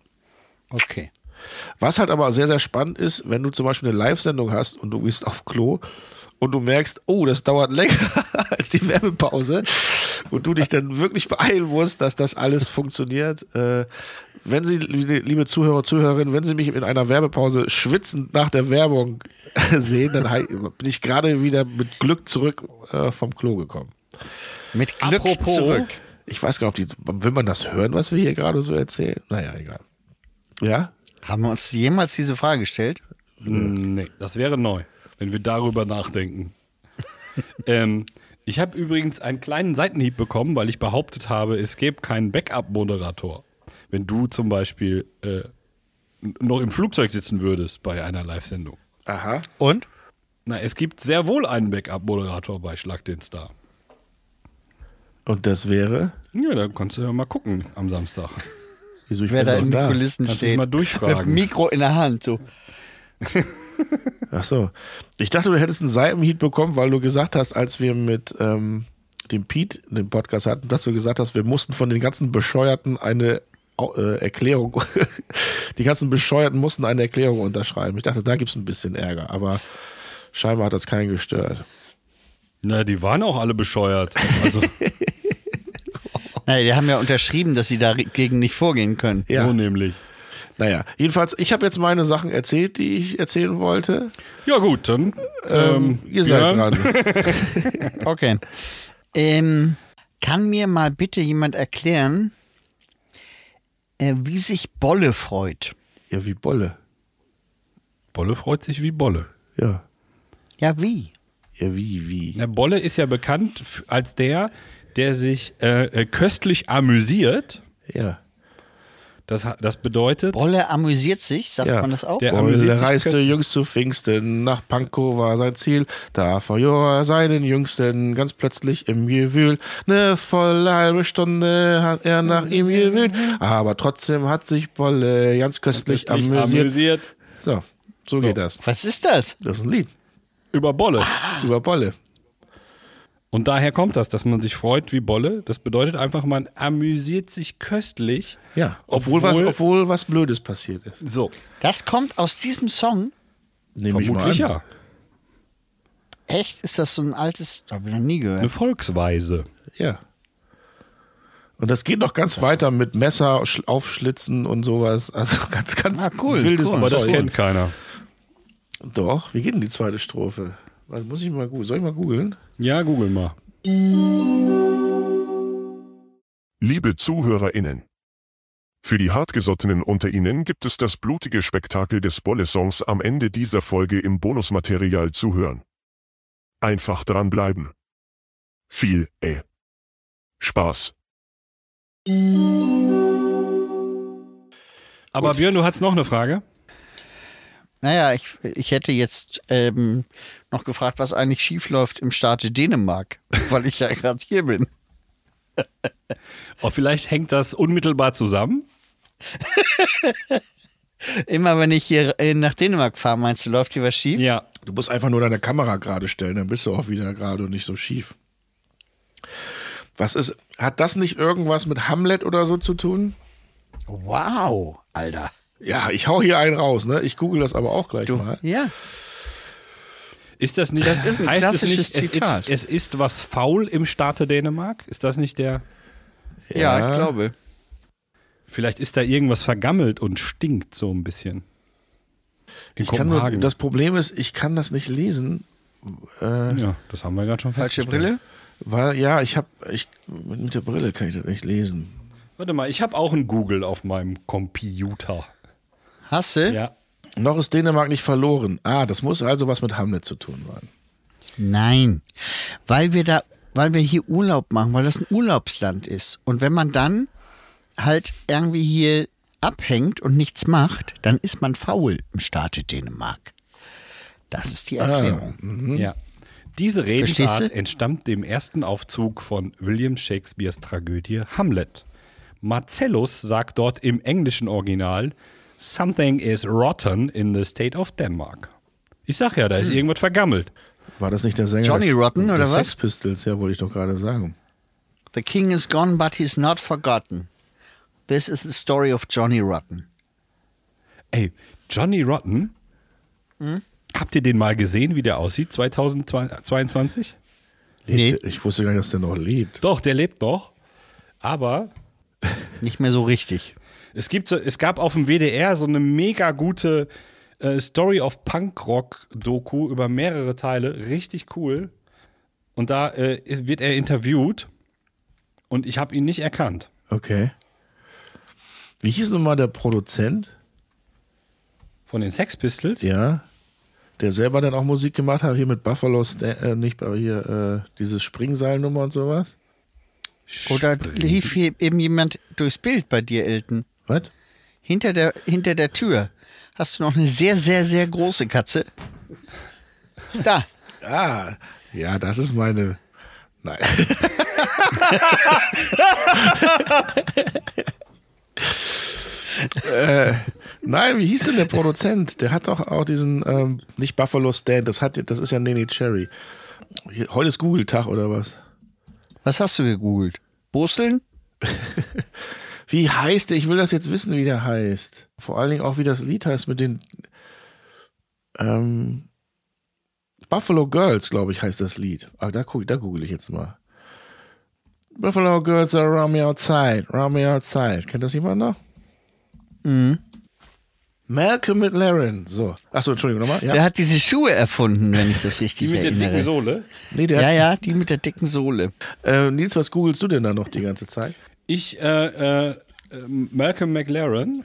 Speaker 3: Okay.
Speaker 2: Was halt aber sehr, sehr spannend ist, wenn du zum Beispiel eine Live-Sendung hast und du bist auf Klo und du merkst, oh, das dauert länger als die Werbepause und du dich dann wirklich beeilen musst, dass das alles funktioniert. Äh, wenn Sie, liebe Zuhörer, Zuhörerinnen, wenn Sie mich in einer Werbepause schwitzend nach der Werbung sehen, dann bin ich gerade wieder mit Glück zurück äh, vom Klo gekommen.
Speaker 3: Mit Glück
Speaker 2: Apropos-
Speaker 3: zurück.
Speaker 2: Ich weiß gar nicht, ob die, will man das hören, was wir hier gerade so erzählen? Naja, egal. Ja?
Speaker 3: Haben wir uns jemals diese Frage gestellt?
Speaker 4: Nee, das wäre neu, wenn wir darüber nachdenken. ähm, ich habe übrigens einen kleinen Seitenhieb bekommen, weil ich behauptet habe, es gäbe keinen Backup-Moderator. Wenn du zum Beispiel äh, noch im Flugzeug sitzen würdest bei einer Live-Sendung.
Speaker 2: Aha.
Speaker 3: Und?
Speaker 4: Na, es gibt sehr wohl einen Backup-Moderator bei Schlag den Star.
Speaker 2: Und das wäre?
Speaker 4: Ja, da kannst du ja mal gucken am Samstag.
Speaker 2: Wieso ich
Speaker 3: Wer da in den
Speaker 2: da.
Speaker 3: Kulissen
Speaker 4: Kannst
Speaker 3: steht.
Speaker 4: mal
Speaker 3: Mit
Speaker 4: durchfragen.
Speaker 3: Mikro in der Hand, so.
Speaker 2: Ach so. Ich dachte, du hättest einen Seitenhieb bekommen, weil du gesagt hast, als wir mit ähm, dem Pete den Podcast hatten, dass du gesagt hast, wir mussten von den ganzen Bescheuerten eine äh, Erklärung, die ganzen Bescheuerten mussten eine Erklärung unterschreiben. Ich dachte, da gibt's ein bisschen Ärger, aber scheinbar hat das keinen gestört.
Speaker 4: Na, die waren auch alle bescheuert. Also,
Speaker 3: Naja, die haben ja unterschrieben, dass sie dagegen nicht vorgehen können.
Speaker 2: Ja.
Speaker 4: so nämlich.
Speaker 2: Naja, jedenfalls, ich habe jetzt meine Sachen erzählt, die ich erzählen wollte.
Speaker 4: Ja, gut, dann. Ähm,
Speaker 2: Ihr seid
Speaker 4: Björn,
Speaker 2: dran.
Speaker 3: Okay. Ähm, kann mir mal bitte jemand erklären, äh, wie sich Bolle freut?
Speaker 2: Ja, wie Bolle.
Speaker 4: Bolle freut sich wie Bolle.
Speaker 2: Ja.
Speaker 3: Ja, wie?
Speaker 2: Ja, wie, wie.
Speaker 4: Na, Bolle ist ja bekannt als der, der sich äh, äh, köstlich amüsiert.
Speaker 2: Ja.
Speaker 4: Das, das bedeutet,
Speaker 3: Bolle amüsiert sich, sagt
Speaker 2: Ja.
Speaker 3: man das auch?
Speaker 4: Der- amüsiert
Speaker 2: Bolle
Speaker 4: sich
Speaker 2: reiste jüngst zu Pfingsten, nach Pankow war sein Ziel, da verlor er seinen Jüngsten ganz plötzlich im Gewühl. Ne volle halbe Stunde hat er nach ihm gewühlt, aber trotzdem hat sich Bolle ganz köstlich,
Speaker 4: köstlich
Speaker 2: amüsiert.
Speaker 4: amüsiert
Speaker 2: So, so, geht das.
Speaker 3: Was ist das?
Speaker 2: Das ist ein Lied
Speaker 4: über Bolle.
Speaker 2: über Bolle.
Speaker 4: Und daher kommt das, dass man sich freut wie Bolle. Das bedeutet einfach, man amüsiert sich köstlich.
Speaker 2: Ja, obwohl, was,
Speaker 4: Obwohl-
Speaker 2: obwohl was Blödes passiert ist.
Speaker 4: So,
Speaker 3: Das kommt aus diesem Song?
Speaker 2: Nehme ich mal
Speaker 4: vermutlich
Speaker 2: an.
Speaker 4: ja.
Speaker 3: Echt? Ist das so ein altes? Habe ich noch nie
Speaker 4: Eine
Speaker 3: gehört.
Speaker 4: Volksweise.
Speaker 2: Ja. Und das geht noch ganz weiter mit Messer sch- aufschlitzen und sowas. Also ganz, ganz
Speaker 3: Ah, cool,
Speaker 2: wildes
Speaker 3: cool.
Speaker 4: Aber das kennt keiner.
Speaker 2: Doch, wie geht denn die zweite Strophe? Warte, muss ich mal googeln? Soll ich mal googeln?
Speaker 4: Ja, google mal.
Speaker 5: Liebe ZuhörerInnen. Für die Hartgesottenen unter Ihnen gibt es das blutige Spektakel des Bolle-Songs am Ende dieser Folge im Bonusmaterial zu hören. Einfach dranbleiben. Viel, äh. Spaß.
Speaker 4: Aber Björn, du hast noch eine Frage?
Speaker 3: Naja, ich, ich hätte jetzt ähm, noch gefragt, was eigentlich schiefläuft im Staate Dänemark, weil ich ja gerade hier bin.
Speaker 4: Oh, vielleicht hängt das unmittelbar zusammen.
Speaker 3: Immer wenn ich hier äh, nach Dänemark fahre, meinst du, läuft hier was schief?
Speaker 4: Ja.
Speaker 2: Du musst einfach nur deine Kamera gerade stellen, dann bist du auch wieder gerade und nicht so schief. Was ist, hat das nicht irgendwas mit Hamlet oder so zu tun?
Speaker 3: Wow, Alter.
Speaker 2: Ja, ich hau hier einen raus, ne? Ich google das aber auch gleich mal.
Speaker 3: Ja.
Speaker 4: Ist das nicht?
Speaker 3: Das ist ein
Speaker 4: heißt es
Speaker 3: klassisches
Speaker 4: nicht, es
Speaker 3: Zitat.
Speaker 4: Ist, es ist was faul im Staate Dänemark? Ist das nicht der?
Speaker 3: ja,
Speaker 2: Ja.
Speaker 3: ich glaube.
Speaker 4: Vielleicht ist da irgendwas vergammelt und stinkt so ein bisschen. In
Speaker 2: Ich kann nur, das Problem ist, ich kann das nicht lesen,
Speaker 4: ja, das haben wir gerade schon
Speaker 3: Falsche
Speaker 4: festgestellt.
Speaker 3: Brille?
Speaker 2: weil ja, ich habe, ich mit der Brille kann ich das nicht lesen.
Speaker 4: Warte mal, ich habe auch ein Google auf meinem Computer.
Speaker 3: Hast du?
Speaker 4: Ja.
Speaker 2: Noch ist Dänemark nicht verloren. Ah, das muss also was mit Hamlet zu tun haben.
Speaker 3: Nein, weil wir da, weil wir hier Urlaub machen, weil das ein Urlaubsland ist. Und wenn man dann halt irgendwie hier abhängt und nichts macht, dann ist man faul im Staate Dänemark. Das ist die Erklärung.
Speaker 4: ja. Diese Redensart entstammt dem ersten Aufzug von William Shakespeares Tragödie Hamlet. Marcellus sagt dort im englischen Original, Something is rotten in the state of Denmark. Ich sag ja, da ist irgendwas vergammelt.
Speaker 2: War das nicht der Sänger
Speaker 3: Johnny
Speaker 2: des,
Speaker 3: Rotten, oder was?
Speaker 2: Sex Pistols? Ja, wollte ich doch gerade sagen.
Speaker 3: The king is gone, but he's not forgotten. This is the story of Johnny Rotten.
Speaker 4: Ey, Johnny Rotten, habt ihr den mal gesehen, wie der aussieht 2022?
Speaker 2: Lebt, Ich wusste gar nicht, dass der noch lebt.
Speaker 4: Doch, der lebt noch. Aber
Speaker 3: Nicht mehr so richtig.
Speaker 4: Es, gibt so, es gab auf dem WDR so eine mega gute äh, Story of Punkrock-Doku über mehrere Teile. Richtig cool. Und da äh, wird er interviewt und ich habe ihn nicht erkannt.
Speaker 2: Okay. Wie hieß nun mal der Produzent?
Speaker 4: Von den Sex Pistols?
Speaker 2: Ja. Der selber dann auch Musik gemacht hat, hier mit Buffalo, äh, nicht, aber hier äh, diese Springseilnummer und sowas.
Speaker 3: Oder lief hier eben jemand durchs Bild bei dir, Elton?
Speaker 2: Was?
Speaker 3: Hinter der, hinter der Tür hast du noch eine sehr, sehr, sehr große Katze. Da.
Speaker 2: Ah, ja, das ist meine. Nein. äh, nein, wie hieß denn der Produzent? Der hat doch auch diesen, ähm, nicht Buffalo Stand, das hat, das ist ja Nene Cherry. Heute ist Google-Tag oder was?
Speaker 3: Was hast du gegoogelt? Brusseln?
Speaker 2: Wie heißt der? Ich will das jetzt wissen, wie der heißt. Vor allen Dingen auch, wie das Lied heißt mit den ähm, Buffalo Girls, glaube ich, heißt das Lied. Ah, da, guck, da google ich jetzt mal. Buffalo Girls are around me outside, around me outside. Kennt das jemand noch? Mhm. Malcolm McLaren. So. Achso, Entschuldigung, nochmal. Ja.
Speaker 3: Der hat diese Schuhe erfunden, wenn ich das richtig
Speaker 4: Die mit der
Speaker 3: erinnere.
Speaker 4: dicken Sohle.
Speaker 2: nee, der
Speaker 3: Ja,
Speaker 2: hat,
Speaker 3: ja, die mit der dicken Sohle.
Speaker 2: Äh, Nils, was googelst du denn da noch die ganze Zeit?
Speaker 4: Ich, äh, äh, Malcolm McLaren.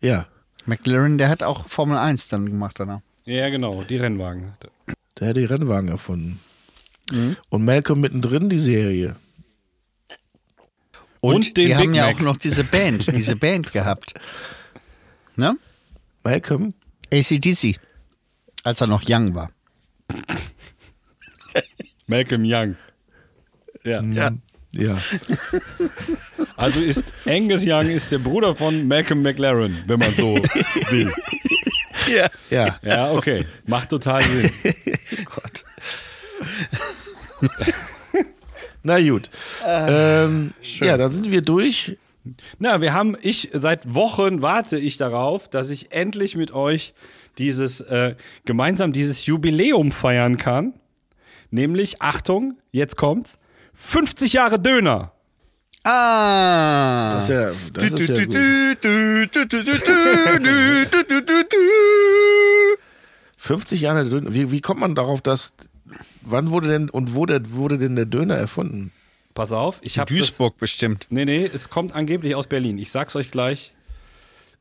Speaker 2: Ja.
Speaker 3: McLaren, der hat auch Formel 1 dann gemacht danach.
Speaker 4: Ja, genau, die Rennwagen.
Speaker 2: Der hat die Rennwagen erfunden. Und Malcolm mittendrin die Serie.
Speaker 3: Und,
Speaker 4: Und den
Speaker 3: die haben
Speaker 4: Big
Speaker 3: ja
Speaker 4: Mac.
Speaker 3: auch noch diese Band, diese Band gehabt. Ne?
Speaker 2: Malcolm?
Speaker 3: ACDC. Als er noch young war.
Speaker 4: Malcolm Young. Ja.
Speaker 3: Ja.
Speaker 2: Ja.
Speaker 4: Also ist Angus Young ist der Bruder von Malcolm McLaren, wenn man so will.
Speaker 2: Ja.
Speaker 4: Ja, okay. Macht total Sinn.
Speaker 2: Gott. Na gut. ähm, ja, da sind wir durch.
Speaker 4: Na, wir haben, ich, seit Wochen warte ich darauf, dass ich endlich mit euch dieses, äh, gemeinsam dieses Jubiläum feiern kann. Nämlich, Achtung, jetzt kommt's, 50 Jahre Döner.
Speaker 3: Ah.
Speaker 2: Das ist ja, das ist ja gut. 50 Jahre Döner. Wie, wie kommt man darauf, dass. Wann wurde denn und wo der, wurde denn der Döner erfunden?
Speaker 4: Pass auf, ich habe
Speaker 3: Duisburg bestimmt.
Speaker 4: Nee, nee, es kommt angeblich aus Berlin. Ich sag's euch gleich.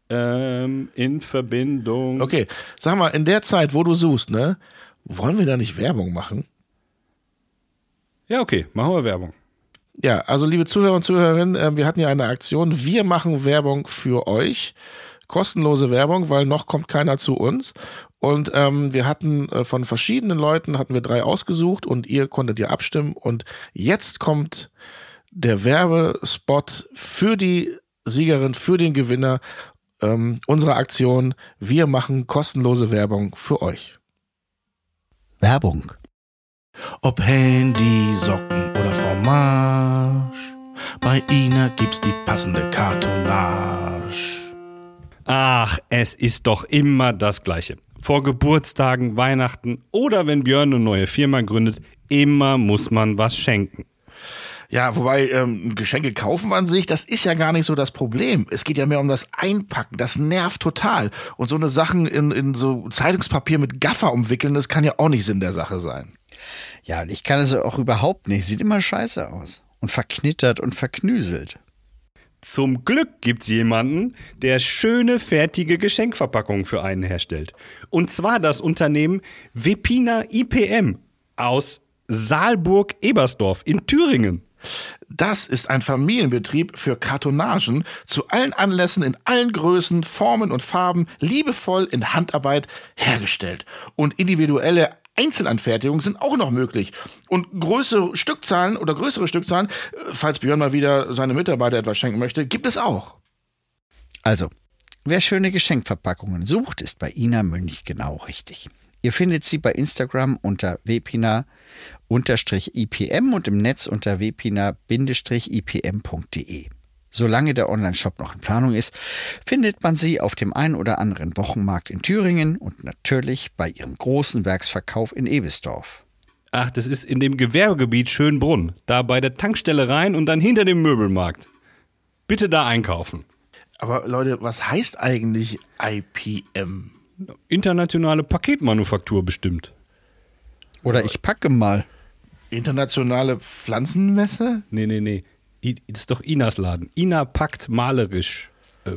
Speaker 4: Ähm, in Verbindung.
Speaker 2: Okay, sag mal, in der Zeit, wo du suchst, ne, wollen wir da nicht Werbung machen?
Speaker 4: Ja, okay, machen wir Werbung.
Speaker 2: Ja, also liebe Zuhörer und Zuhörerinnen, äh, wir hatten ja eine Aktion. Wir machen Werbung für euch. Kostenlose Werbung, weil noch kommt keiner zu uns. Und ähm, wir hatten äh, von verschiedenen Leuten, hatten wir drei ausgesucht und ihr konntet ja abstimmen. Und jetzt kommt der Werbespot für die Siegerin, für den Gewinner ähm, unserer Aktion. Wir machen kostenlose Werbung für euch.
Speaker 3: Werbung.
Speaker 2: Ob Handy, Socken oder Fromage, bei Ina gibt's die passende Kartonage.
Speaker 4: Ach, es ist doch immer das Gleiche. Vor Geburtstagen, Weihnachten oder wenn Björn eine neue Firma gründet, immer muss man was schenken.
Speaker 2: Ja, wobei ähm, Geschenke kaufen an sich, das ist ja gar nicht so das Problem. Es geht ja mehr um das Einpacken. Das nervt total. Und so eine Sachen in, in so Zeitungspapier mit Gaffer umwickeln, das kann ja auch nicht Sinn der Sache sein.
Speaker 3: Ja, und ich kann es auch überhaupt nicht. Sieht immer scheiße aus. Und verknittert und verknüselt.
Speaker 4: Zum Glück gibt's jemanden, der schöne, fertige Geschenkverpackungen für einen herstellt. Und zwar das Unternehmen Wepina IPM aus Saalburg-Ebersdorf in Thüringen.
Speaker 2: Das ist ein Familienbetrieb für Kartonagen zu allen Anlässen in allen Größen, Formen und Farben liebevoll in Handarbeit hergestellt. Und individuelle Einzelanfertigungen sind auch noch möglich. Und größere Stückzahlen oder größere Stückzahlen, äh, falls Björn mal wieder seine Mitarbeiter etwas schenken möchte, gibt es auch.
Speaker 3: Also, wer schöne Geschenkverpackungen sucht, ist bei Ina Münch genau richtig. Ihr findet sie bei Instagram unter wpina-ipm und im Netz unter wpina-ipm.de. Solange der Onlineshop noch in Planung ist, findet man sie auf dem ein oder anderen Wochenmarkt in Thüringen und natürlich bei ihrem großen Werksverkauf in Ebesdorf.
Speaker 4: Ach, das ist in dem Gewerbegebiet Schönbrunn. Da bei der Tankstelle rein und dann hinter dem Möbelmarkt. Bitte da einkaufen.
Speaker 2: Aber Leute, was heißt eigentlich IPM?
Speaker 4: Internationale Paketmanufaktur bestimmt.
Speaker 3: Oder ich packe mal.
Speaker 2: Internationale Pflanzenmesse?
Speaker 4: Nee, nee, nee. Ist doch Inas Laden. Ina packt malerisch.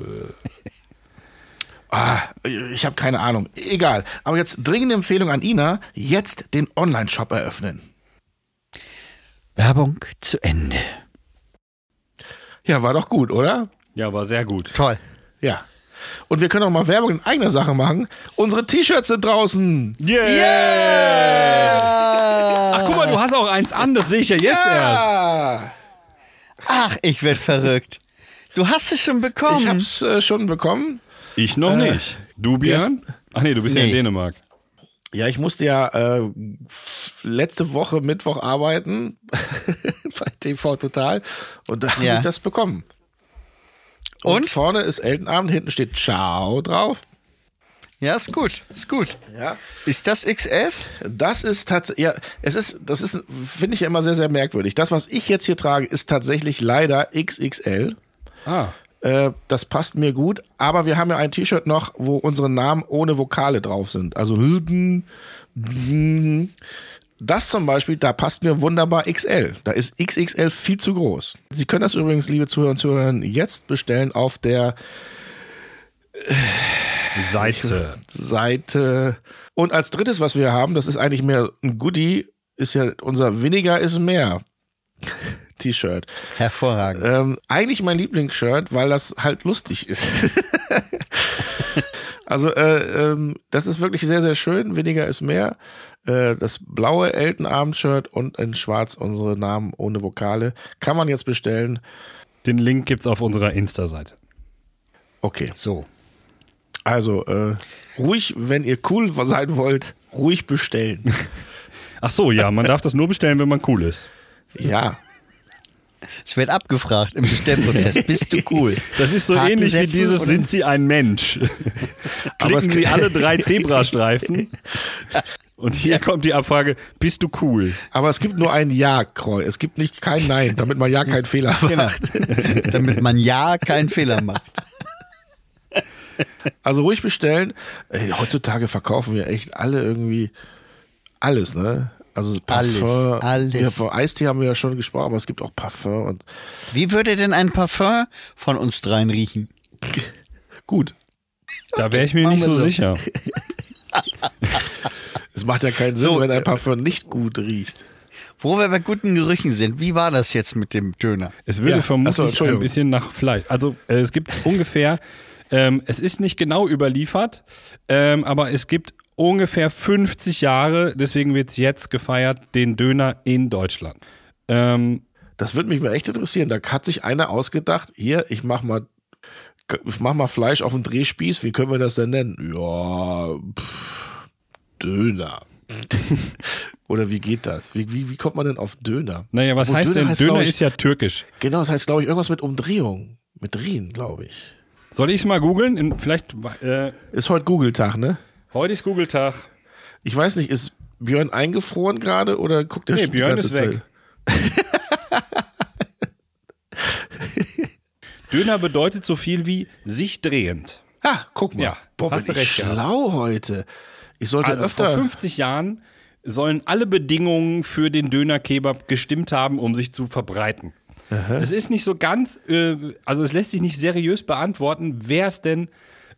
Speaker 2: Ah, ich habe keine Ahnung. Egal. Aber jetzt dringende Empfehlung an Ina, jetzt den Online-Shop eröffnen.
Speaker 3: Werbung zu Ende.
Speaker 2: Ja, war doch gut, oder?
Speaker 4: Ja, war sehr gut.
Speaker 3: Toll.
Speaker 2: Ja. Und wir können auch mal Werbung in eigener Sache machen. Unsere T-Shirts sind draußen.
Speaker 4: Ach, guck mal, du hast auch eins an, das sehe ich ja jetzt erst.
Speaker 3: Ach, ich werd verrückt. Du hast es schon bekommen.
Speaker 2: Ich hab's äh, schon bekommen.
Speaker 4: Ich noch nicht. Du, Björn? Ach nee, du bist ja in
Speaker 3: Nee.
Speaker 4: Dänemark.
Speaker 2: Ja, ich musste ja äh, letzte Woche Mittwoch arbeiten bei TV Total und da habe
Speaker 3: Ja.
Speaker 2: ich das bekommen. Und?
Speaker 3: Und?
Speaker 2: vorne ist Eltenabend, hinten steht Ciao drauf.
Speaker 3: Ja, ist gut. Ist gut.
Speaker 2: Ja.
Speaker 3: Ist das XS?
Speaker 2: Das ist tatsächlich, ja, es ist, das ist, finde ich ja immer sehr, sehr merkwürdig. Das, was ich jetzt hier trage, ist tatsächlich leider XXL.
Speaker 4: Ah.
Speaker 2: Äh, das passt mir gut, aber wir haben ja ein T-Shirt noch, wo unsere Namen ohne Vokale drauf sind. Also Hüden. Das zum Beispiel, da passt mir wunderbar XL. Da ist XXL viel zu groß. Sie können das übrigens, liebe Zuhörer und Zuhörer, jetzt bestellen auf der
Speaker 4: Seite.
Speaker 2: Seite. Und als drittes, was wir haben, das ist eigentlich mehr ein Goodie, ist ja unser Weniger ist mehr T-Shirt.
Speaker 3: Hervorragend.
Speaker 2: Ähm, eigentlich mein Lieblingsshirt, weil das halt lustig ist. also äh, ähm, das ist wirklich sehr, sehr schön. Weniger ist mehr. Äh, das blaue Eltenabend-Shirt und in schwarz unsere Namen ohne Vokale. Kann man jetzt bestellen.
Speaker 4: Den Link gibt's auf unserer Insta-Seite.
Speaker 2: Okay.
Speaker 3: So.
Speaker 2: Also äh, ruhig, wenn ihr cool sein wollt, ruhig bestellen.
Speaker 4: Ach so, ja, man darf das nur bestellen, wenn man cool ist.
Speaker 2: ja.
Speaker 3: Es wird abgefragt im Bestellprozess. Bist du cool?
Speaker 4: Das ist so
Speaker 3: Haken
Speaker 4: ähnlich wie dieses Sind Sie ein Mensch?
Speaker 2: Aber es
Speaker 4: Klicken Sie
Speaker 2: gibt-
Speaker 4: alle drei Zebrastreifen. Und hier kommt die Abfrage, bist du cool?
Speaker 2: Aber es gibt nur ein Ja-Kreuz. Es gibt nicht kein Nein, damit man ja keinen Fehler macht.
Speaker 3: Genau. Damit man ja keinen Fehler macht.
Speaker 2: Also ruhig bestellen. Ey, heutzutage verkaufen wir echt alle irgendwie alles, ne? Also Parfum.
Speaker 3: Alles, alles.
Speaker 2: Ja, von Eistee haben wir ja schon gesprochen, aber es gibt auch Parfum und
Speaker 3: Wie würde denn ein Parfum von uns dreien riechen?
Speaker 2: gut.
Speaker 4: Da wäre ich mir
Speaker 3: machen
Speaker 4: nicht so,
Speaker 3: so.
Speaker 4: sicher.
Speaker 2: Es macht ja keinen Sinn,
Speaker 3: So,
Speaker 2: wenn ein
Speaker 3: äh,
Speaker 2: Parfum nicht gut riecht.
Speaker 3: Wo wir bei guten Gerüchen sind, wie war das jetzt mit dem Döner?
Speaker 4: Es würde
Speaker 2: Ja, ach so,
Speaker 4: vermutlich ein bisschen nach Fleisch. Also äh, es gibt ungefähr, ähm, es ist nicht genau überliefert, ähm, aber es gibt ungefähr 50 Jahre, deswegen wird es jetzt gefeiert, den Döner in Deutschland. Ähm,
Speaker 2: Das würde mich mal echt interessieren. Da hat sich einer ausgedacht, hier, ich mach mal, ich mach mal Fleisch auf den Drehspieß. Wie können wir das denn nennen? Ja, pff, Döner. Oder wie geht das? Wie, wie, wie kommt man denn auf Döner?
Speaker 4: naja, was
Speaker 2: Obwohl
Speaker 4: heißt denn? Döner
Speaker 2: glaub ich,
Speaker 4: ist ja türkisch.
Speaker 2: Genau, das heißt, glaube ich, irgendwas mit Umdrehung. Mit Drehen, glaube ich.
Speaker 4: Soll ich es mal googeln? Vielleicht, äh,
Speaker 2: Ist heute Google-Tag, ne?
Speaker 4: heute ist Google-Tag.
Speaker 2: Ich weiß nicht, ist Björn eingefroren gerade oder guckt der
Speaker 4: Nee,
Speaker 2: schon die
Speaker 4: Björn ist weg. Döner bedeutet so viel wie sich drehend.
Speaker 2: Ah, guck mal.
Speaker 4: Ja,
Speaker 2: Boah,
Speaker 4: hast
Speaker 2: bin
Speaker 4: du recht
Speaker 2: schlau heute. Ich sollte
Speaker 4: Also vor
Speaker 2: öfter.
Speaker 4: 50 Jahren sollen alle Bedingungen für den Döner-Kebab gestimmt haben, um sich zu verbreiten. Es ist nicht so ganz, äh, also es lässt sich nicht seriös beantworten, wer es denn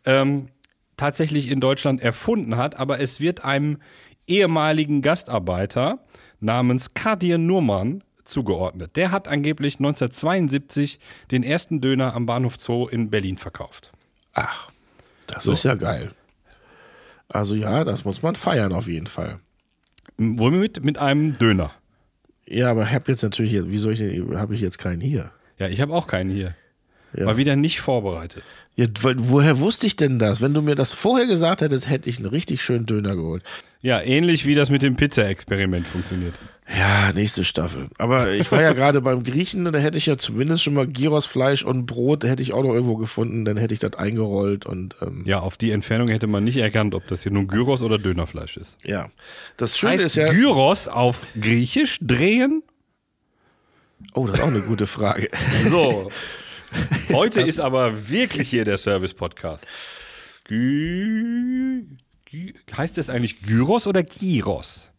Speaker 4: ähm, tatsächlich in Deutschland erfunden hat, aber es wird einem ehemaligen Gastarbeiter namens Kadir Nurman zugeordnet. Der hat angeblich 1972 den ersten Döner am Bahnhof Zoo in Berlin verkauft.
Speaker 2: Ach, das ist ja geil. Also ja, das muss man feiern auf jeden Fall.
Speaker 4: Womit? Mit einem Döner.
Speaker 2: Ja, aber habe jetzt natürlich wie soll ich denn, habe ich jetzt keinen hier?
Speaker 4: Ja, ich habe auch keinen hier.
Speaker 2: Ja.
Speaker 4: War wieder nicht vorbereitet.
Speaker 2: Ja, wo- woher wusste ich denn das? Wenn du mir das vorher gesagt hättest, hätte ich einen richtig schönen Döner geholt.
Speaker 4: Ja, ähnlich wie das mit dem Pizza-Experiment funktioniert.
Speaker 2: Ja, nächste Staffel. Aber ich war ja gerade beim Griechen, da hätte ich ja zumindest schon mal Gyrosfleisch und Brot hätte ich auch noch irgendwo gefunden, dann hätte ich das eingerollt und ähm,
Speaker 4: Ja, auf die Entfernung hätte man nicht erkannt, ob das hier nun Gyros oder Dönerfleisch ist.
Speaker 2: ja. Das Schöne
Speaker 4: Heißt
Speaker 2: ist ja.
Speaker 4: Gyros auf Griechisch drehen?
Speaker 2: Oh, das ist auch eine gute Frage.
Speaker 4: So. Heute ist aber wirklich hier der Service-Podcast. Gü Gü heißt es eigentlich Gyros oder Gyros?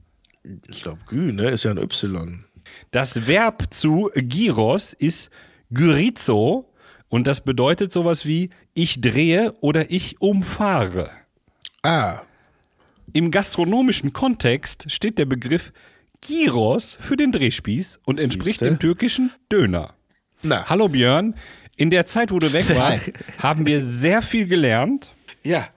Speaker 2: Ich glaube, Gü, ne, ist ja ein Y.
Speaker 4: Das Verb zu Gyros ist Gyrizo und das bedeutet sowas wie ich drehe oder ich umfahre.
Speaker 2: Ah,
Speaker 4: Im gastronomischen Kontext steht der Begriff Gyros für den Drehspieß und entspricht
Speaker 2: Siehste?
Speaker 4: dem türkischen Döner.
Speaker 2: na.
Speaker 4: Hallo Björn, In der Zeit, wo du weg warst, haben wir sehr viel gelernt.
Speaker 2: Ja.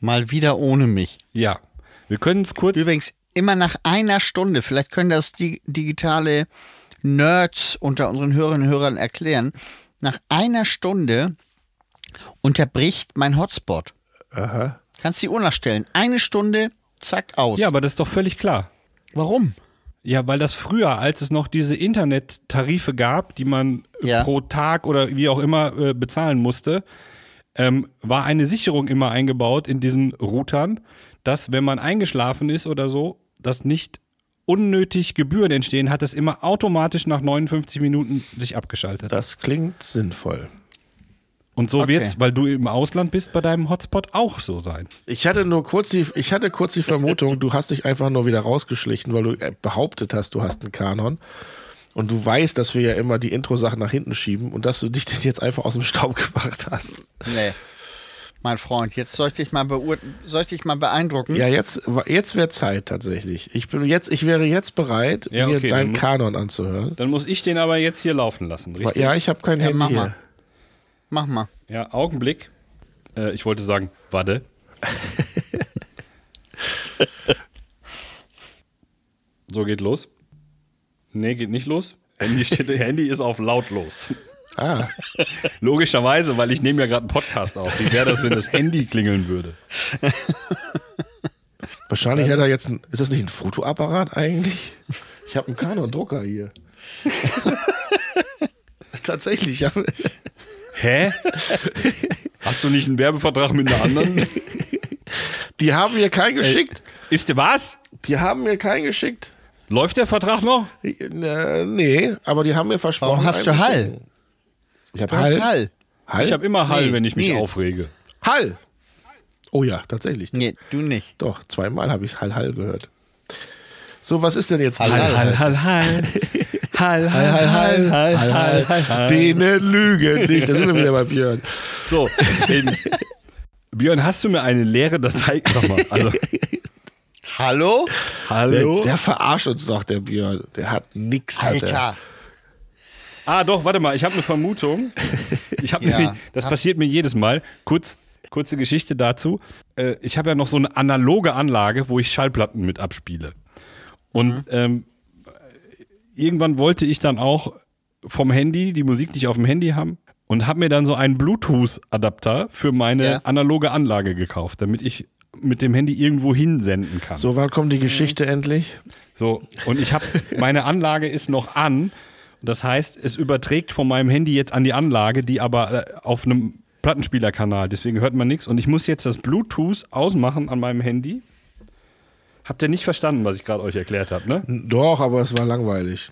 Speaker 3: Mal wieder ohne mich.
Speaker 4: Ja. Wir können es kurz.
Speaker 3: Übrigens, immer nach einer Stunde, vielleicht können das die digitale Nerds unter unseren Hörerinnen und Hörern erklären, nach einer Stunde unterbricht mein Hotspot.
Speaker 2: Aha.
Speaker 3: Kannst die Uhr nachstellen. Eine Stunde, zack, aus.
Speaker 4: Ja, aber das ist doch völlig klar.
Speaker 3: Warum?
Speaker 4: Ja, weil das früher, als es noch diese Internettarife gab, die man
Speaker 3: Ja.
Speaker 4: pro Tag oder wie auch immer äh, bezahlen musste, ähm, war eine Sicherung immer eingebaut in diesen Routern, dass wenn man eingeschlafen ist oder so, dass nicht unnötig Gebühren entstehen, hat es immer automatisch nach 59 Minuten sich abgeschaltet.
Speaker 2: Das klingt sinnvoll.
Speaker 4: Und so
Speaker 3: Okay.
Speaker 4: wird's, weil du im Ausland bist, bei deinem Hotspot auch so sein.
Speaker 2: Ich hatte nur kurz die, ich hatte kurz die Vermutung, du hast dich einfach nur wieder rausgeschlichen, weil du äh, behauptet hast, du hast einen Kanon. Und du weißt, dass wir ja immer die Intro-Sachen nach hinten schieben und dass du dich denn jetzt einfach aus dem Staub gemacht hast.
Speaker 3: Nee. Mein Freund, jetzt soll ich dich mal, beur soll ich dich mal beeindrucken?
Speaker 2: Ja, jetzt, jetzt wäre Zeit tatsächlich. Ich bin jetzt, ich wäre jetzt bereit,
Speaker 4: Ja,
Speaker 2: mir
Speaker 4: okay, dann
Speaker 2: deinen
Speaker 4: muss-
Speaker 2: Kanon anzuhören.
Speaker 4: Dann muss ich den aber jetzt hier laufen lassen, richtig?
Speaker 2: Ja, ich habe kein
Speaker 3: Ja,
Speaker 2: Handy
Speaker 3: mach
Speaker 2: hier.
Speaker 3: Mach mal.
Speaker 4: Ja, Augenblick. Äh, ich wollte sagen, warte. so geht los. Nee, geht nicht los. Handy, steht, Handy ist auf lautlos.
Speaker 2: Ah,
Speaker 4: Logischerweise, weil ich nehme ja gerade einen Podcast auf. Wie wäre das, wenn das Handy klingeln würde?
Speaker 2: wahrscheinlich hat er jetzt ein, ist das nicht ein Fotoapparat eigentlich? Ich habe einen Kanon-Drucker hier. Tatsächlich, ich habe,
Speaker 4: Hä? Hast du nicht einen Werbevertrag mit einer anderen?
Speaker 2: die haben mir keinen geschickt.
Speaker 4: Ist der was?
Speaker 2: Die haben mir keinen geschickt.
Speaker 4: Läuft der Vertrag noch?
Speaker 2: Äh, nee, aber die haben mir versprochen.
Speaker 3: Warum hast du Hall?
Speaker 2: Ich habe Hall.
Speaker 3: Hall.
Speaker 2: Hall?
Speaker 4: Ich habe immer Hall,
Speaker 3: Nee,
Speaker 4: wenn ich mich
Speaker 3: Nils.
Speaker 4: aufrege.
Speaker 2: Hall. Oh ja, tatsächlich.
Speaker 3: Nee, du nicht.
Speaker 2: Doch, zweimal habe ich Hall Hall gehört. So, was ist denn jetzt
Speaker 3: Hall, Hall.
Speaker 4: Hall, Hall. Hall, Hall, Hall, Hall, Hall, Hall, Hall.
Speaker 2: Denen lügen nicht. Da sind wir wieder bei Björn.
Speaker 4: So, in, Björn, hast du mir eine leere Datei? Sag mal, also,
Speaker 3: Hallo?
Speaker 4: hallo?
Speaker 2: Der, der verarscht uns doch, der Björn. Der hat nix. Hat er.
Speaker 3: Alter.
Speaker 4: ah, doch, warte mal, ich habe eine Vermutung. Ich habe
Speaker 3: Ja.
Speaker 4: nämlich, das passiert mir jedes Mal. Kurz, kurze Geschichte dazu. Äh, ich habe ja noch so eine analoge Anlage, wo ich Schallplatten mit abspiele. Und ähm, irgendwann wollte ich dann auch vom Handy die Musik nicht auf dem Handy haben und habe mir dann so einen Bluetooth-Adapter für meine
Speaker 3: Ja.
Speaker 4: analoge Anlage gekauft, damit ich mit dem Handy irgendwo hinsenden kann.
Speaker 2: So, wann kommt die Geschichte endlich?
Speaker 4: So, und ich habe, meine Anlage ist noch an. Das heißt, es überträgt von meinem Handy jetzt an die Anlage, die aber äh, auf einem Plattenspielerkanal, deswegen hört man nichts. Und ich muss jetzt das Bluetooth ausmachen an meinem Handy. Habt ihr nicht verstanden, was ich gerade euch erklärt habe, ne?
Speaker 2: Doch, aber es war langweilig.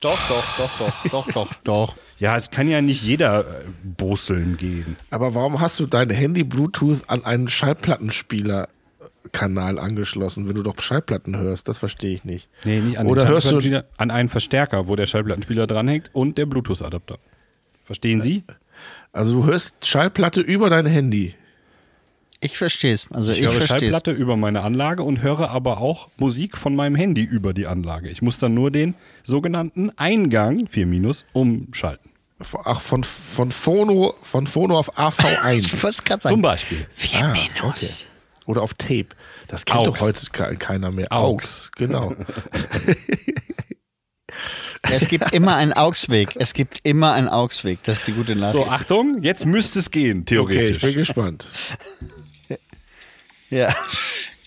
Speaker 3: Doch, doch, doch, doch, doch, doch, doch.
Speaker 4: Ja, es kann ja nicht jeder äh, boseln gehen.
Speaker 2: Aber warum hast du dein Handy Bluetooth an einen Schallplattenspieler-Kanal angeschlossen, wenn du doch Schallplatten hörst? Das verstehe ich nicht.
Speaker 4: Nee, nicht an
Speaker 2: Oder
Speaker 4: den
Speaker 2: hörst du
Speaker 4: Schallplattenspieler, an einen Verstärker, wo der Schallplattenspieler dranhängt und der Bluetooth-Adapter. Verstehen Sie?
Speaker 2: Also du hörst Schallplatte über dein Handy.
Speaker 3: Ich verstehe es. Also ich,
Speaker 4: Ich höre. Schallplatte über meine Anlage und höre aber auch Musik von meinem Handy über die Anlage. Ich muss dann nur den sogenannten Eingang 4 minus umschalten.
Speaker 2: Ach, von, von Phono, von Phono auf AV1.
Speaker 3: Ich wollte es gerade sagen.
Speaker 4: Zum Beispiel.
Speaker 3: Vier
Speaker 2: Ah,
Speaker 3: Minus.
Speaker 2: Oder auf Tape. Das kennt
Speaker 4: Aux.
Speaker 2: doch heute ke- keiner mehr.
Speaker 4: Aux.
Speaker 2: Aux, genau.
Speaker 3: Es gibt immer einen Augsweg. Es gibt immer einen Augsweg. Das ist die gute Nachricht.
Speaker 4: So, Achtung, jetzt müsste es gehen,
Speaker 2: Okay,
Speaker 4: theoretisch.
Speaker 2: ich bin gespannt.
Speaker 3: Ja.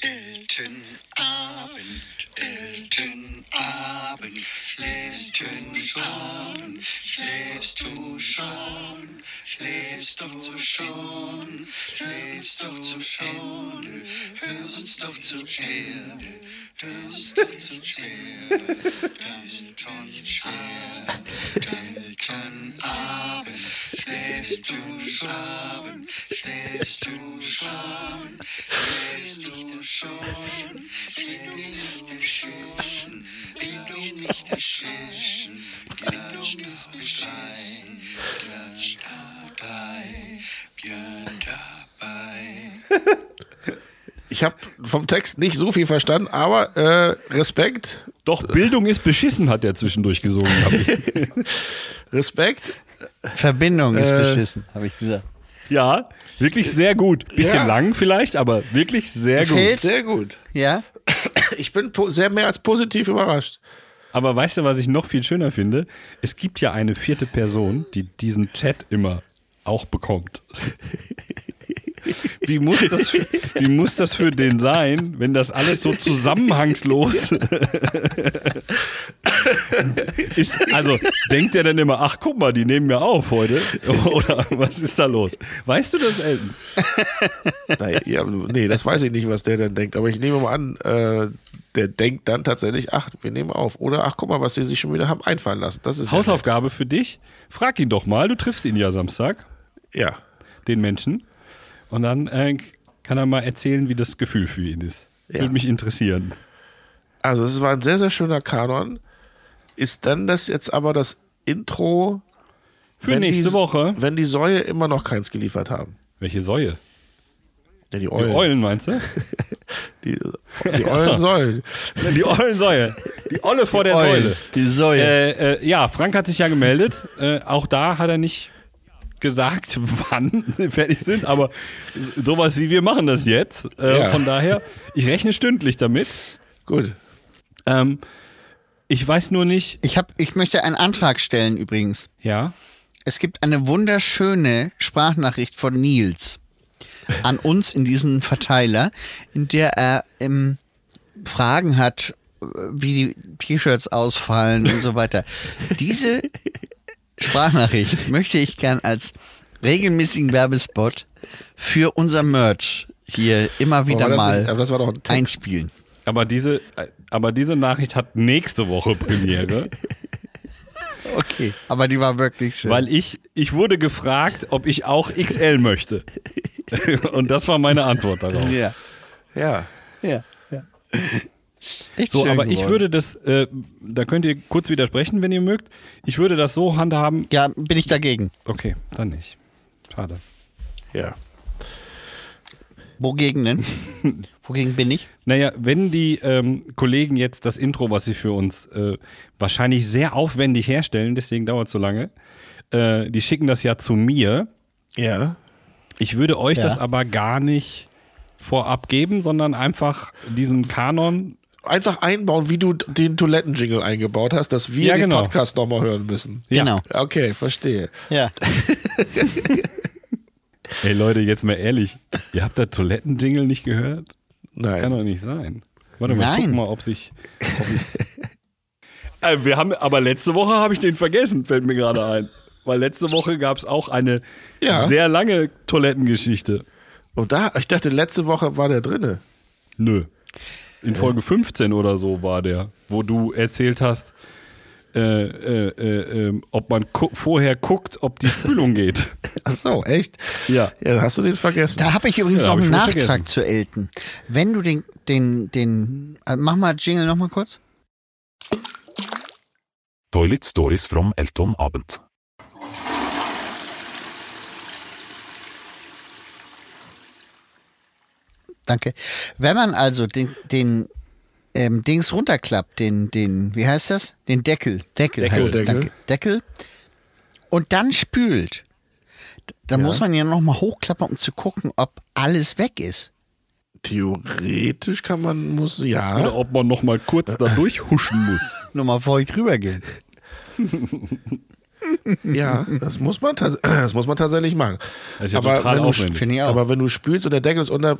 Speaker 6: Elten Abend, Elten Abend, schläfst du schon, schläfst du schon, schläfst du schon, schläfst doch zu schon, hörst doch zur Erde, hörst doch zur Erde, das ist schon schwer. Elten Abend, schläfst du schon, schläfst du schon, schläfst du schon, schläfst du schon, Bildung ist beschissen, Bildung ist beschissen, Klatsch dabei, Björn dabei.
Speaker 2: Ich habe vom Text nicht so viel verstanden, aber äh, Respekt,
Speaker 4: Doch, Bildung ist beschissen, hat er zwischendurch gesungen.
Speaker 2: Respekt.
Speaker 3: Verbindung ist
Speaker 2: Äh,
Speaker 3: beschissen, habe ich gesagt.
Speaker 4: Ja, wirklich sehr gut. Bisschen
Speaker 2: Ja.
Speaker 4: lang vielleicht, aber wirklich sehr gut.
Speaker 3: Gefällt's?
Speaker 2: Sehr gut.
Speaker 3: Ja?
Speaker 2: Ich bin sehr mehr als positiv überrascht.
Speaker 4: Aber weißt du, was ich noch viel schöner finde? Es gibt ja eine vierte Person, die diesen Chat immer auch bekommt. Wie muss das, wie muss das für den sein, wenn das alles so zusammenhangslos ist? Also denkt er dann immer, ach guck mal, die nehmen mir auf heute? Oder was ist da los? Weißt du das, Elton?
Speaker 2: Nein, ja, nee, das weiß ich nicht, was der dann denkt. Aber ich nehme mal an, äh, der denkt dann tatsächlich, ach, wir nehmen auf. Oder ach, guck mal, was sie sich schon wieder haben einfallen lassen. Das ist ja
Speaker 4: Hausaufgabe für dich. Frag ihn doch mal, du triffst ihn ja Samstag.
Speaker 2: Ja.
Speaker 4: den Menschen. Und dann äh, kann er mal erzählen, wie das Gefühl für ihn ist.
Speaker 2: Ja.
Speaker 4: Würde mich interessieren.
Speaker 2: Also, es war ein sehr, sehr schöner Kanon. Ist dann das jetzt aber das Intro
Speaker 4: Für nächste
Speaker 2: die,
Speaker 4: Woche.
Speaker 2: Wenn die Säue immer noch keins geliefert haben.
Speaker 4: Welche Säue?
Speaker 2: Ja, die
Speaker 4: Die
Speaker 2: Eulen.
Speaker 4: Eulen, meinst du?
Speaker 2: Die, die Eulen sollen.
Speaker 4: Die Eulensäue. Die Olle vor der
Speaker 3: Eulen.
Speaker 4: Säule.
Speaker 3: Die Säule.
Speaker 4: Äh, äh, ja, Frank hat sich ja gemeldet. Äh, auch da hat er nicht gesagt, wann sie fertig sind, aber sowas wie wir machen das jetzt. Äh,
Speaker 2: Ja.
Speaker 4: Von daher, ich rechne stündlich damit.
Speaker 2: Gut.
Speaker 4: Ähm, ich weiß nur nicht,
Speaker 3: Ich, hab, ich möchte einen Antrag stellen übrigens.
Speaker 4: ja,
Speaker 3: Es gibt eine wunderschöne Sprachnachricht von Nils an uns in diesen Verteiler, in der er ähm, Fragen hat, äh, wie die T-Shirts ausfallen und so weiter. Diese Sprachnachricht möchte ich gern als regelmäßigen Werbespot für unser Merch hier immer wieder
Speaker 2: das
Speaker 3: mal
Speaker 2: nicht- aber das war doch ein
Speaker 3: einspielen.
Speaker 4: aber diese, aber diese Nachricht hat nächste Woche Premiere,
Speaker 3: Okay, aber die war wirklich schön.
Speaker 4: weil ich, ich wurde gefragt, ob ich auch XL möchte. Und das war meine Antwort darauf.
Speaker 3: ja,
Speaker 2: Ja.
Speaker 3: ja, ja.
Speaker 4: So,
Speaker 3: schön
Speaker 4: aber ich
Speaker 3: geworden.
Speaker 4: würde das, äh, da könnt ihr kurz widersprechen, wenn ihr mögt. Ich würde das so handhaben.
Speaker 3: Ja, bin ich dagegen.
Speaker 4: Okay, dann nicht. Schade.
Speaker 2: Ja.
Speaker 3: Wogegen denn? Wogegen bin ich?
Speaker 4: Naja, wenn die ähm, Kollegen jetzt das Intro, was sie für uns äh, wahrscheinlich sehr aufwendig herstellen, deswegen dauert es so lange, äh, die schicken das ja zu mir.
Speaker 2: Ja.
Speaker 4: Ich würde euch
Speaker 3: Ja.
Speaker 4: das aber gar nicht vorab geben, sondern einfach diesen Kanon.
Speaker 2: Einfach einbauen, wie du den Toilettenjingle eingebaut hast, dass wir
Speaker 4: Ja,
Speaker 2: den
Speaker 4: genau.
Speaker 2: Podcast nochmal hören müssen.
Speaker 3: Genau.
Speaker 2: Okay, verstehe.
Speaker 3: Ja.
Speaker 4: Ey Leute, jetzt mal ehrlich, ihr habt da Toilettenjingle nicht gehört?
Speaker 2: Nein.
Speaker 4: Kann doch nicht sein. Warte mal,
Speaker 3: Nein.
Speaker 4: guck mal, ob sich. Ob äh, wir haben, aber letzte Woche habe ich den vergessen, fällt mir gerade ein. Weil letzte Woche gab es auch eine
Speaker 2: Ja.
Speaker 4: sehr lange Toilettengeschichte.
Speaker 2: Und da, ich dachte, letzte Woche war der drinne.
Speaker 4: Nö. In Folge 15 oder so war der, wo du erzählt hast, äh, äh, äh, ähm, ob man gu vorher guckt, ob die Spülung geht.
Speaker 2: Ach so, echt?
Speaker 4: Ja.
Speaker 2: Ja, dann hast du den vergessen.
Speaker 3: Da habe ich übrigens
Speaker 4: Ja,
Speaker 3: noch einen Nachtrag
Speaker 4: vergessen.
Speaker 3: zu Elton. Wenn du den, den, den, äh, mach mal Jingle noch mal kurz.
Speaker 5: Toilet Stories from Elton Abend.
Speaker 3: Danke. Wenn man also den, den ähm, Dings runterklappt, den, den, wie heißt das? Den Deckel. Deckel,
Speaker 4: Deckel.
Speaker 3: heißt es,
Speaker 2: Deckel.
Speaker 3: danke. Deckel. Und dann spült. Dann muss man ja noch mal hochklappen, um zu gucken, ob alles weg ist.
Speaker 2: Theoretisch kann man, muss,
Speaker 4: Oder
Speaker 2: ja.
Speaker 4: ob man noch mal kurz da durchhuschen muss.
Speaker 3: Nur mal vor euch rübergehen.
Speaker 2: Ja, das muss man, das muss man tatsächlich machen.
Speaker 4: Das ist ja
Speaker 2: aber,
Speaker 4: total
Speaker 2: wenn du,
Speaker 4: aufwendig.
Speaker 3: Finde ich auch.
Speaker 2: aber wenn du spülst und der Deckel ist unter,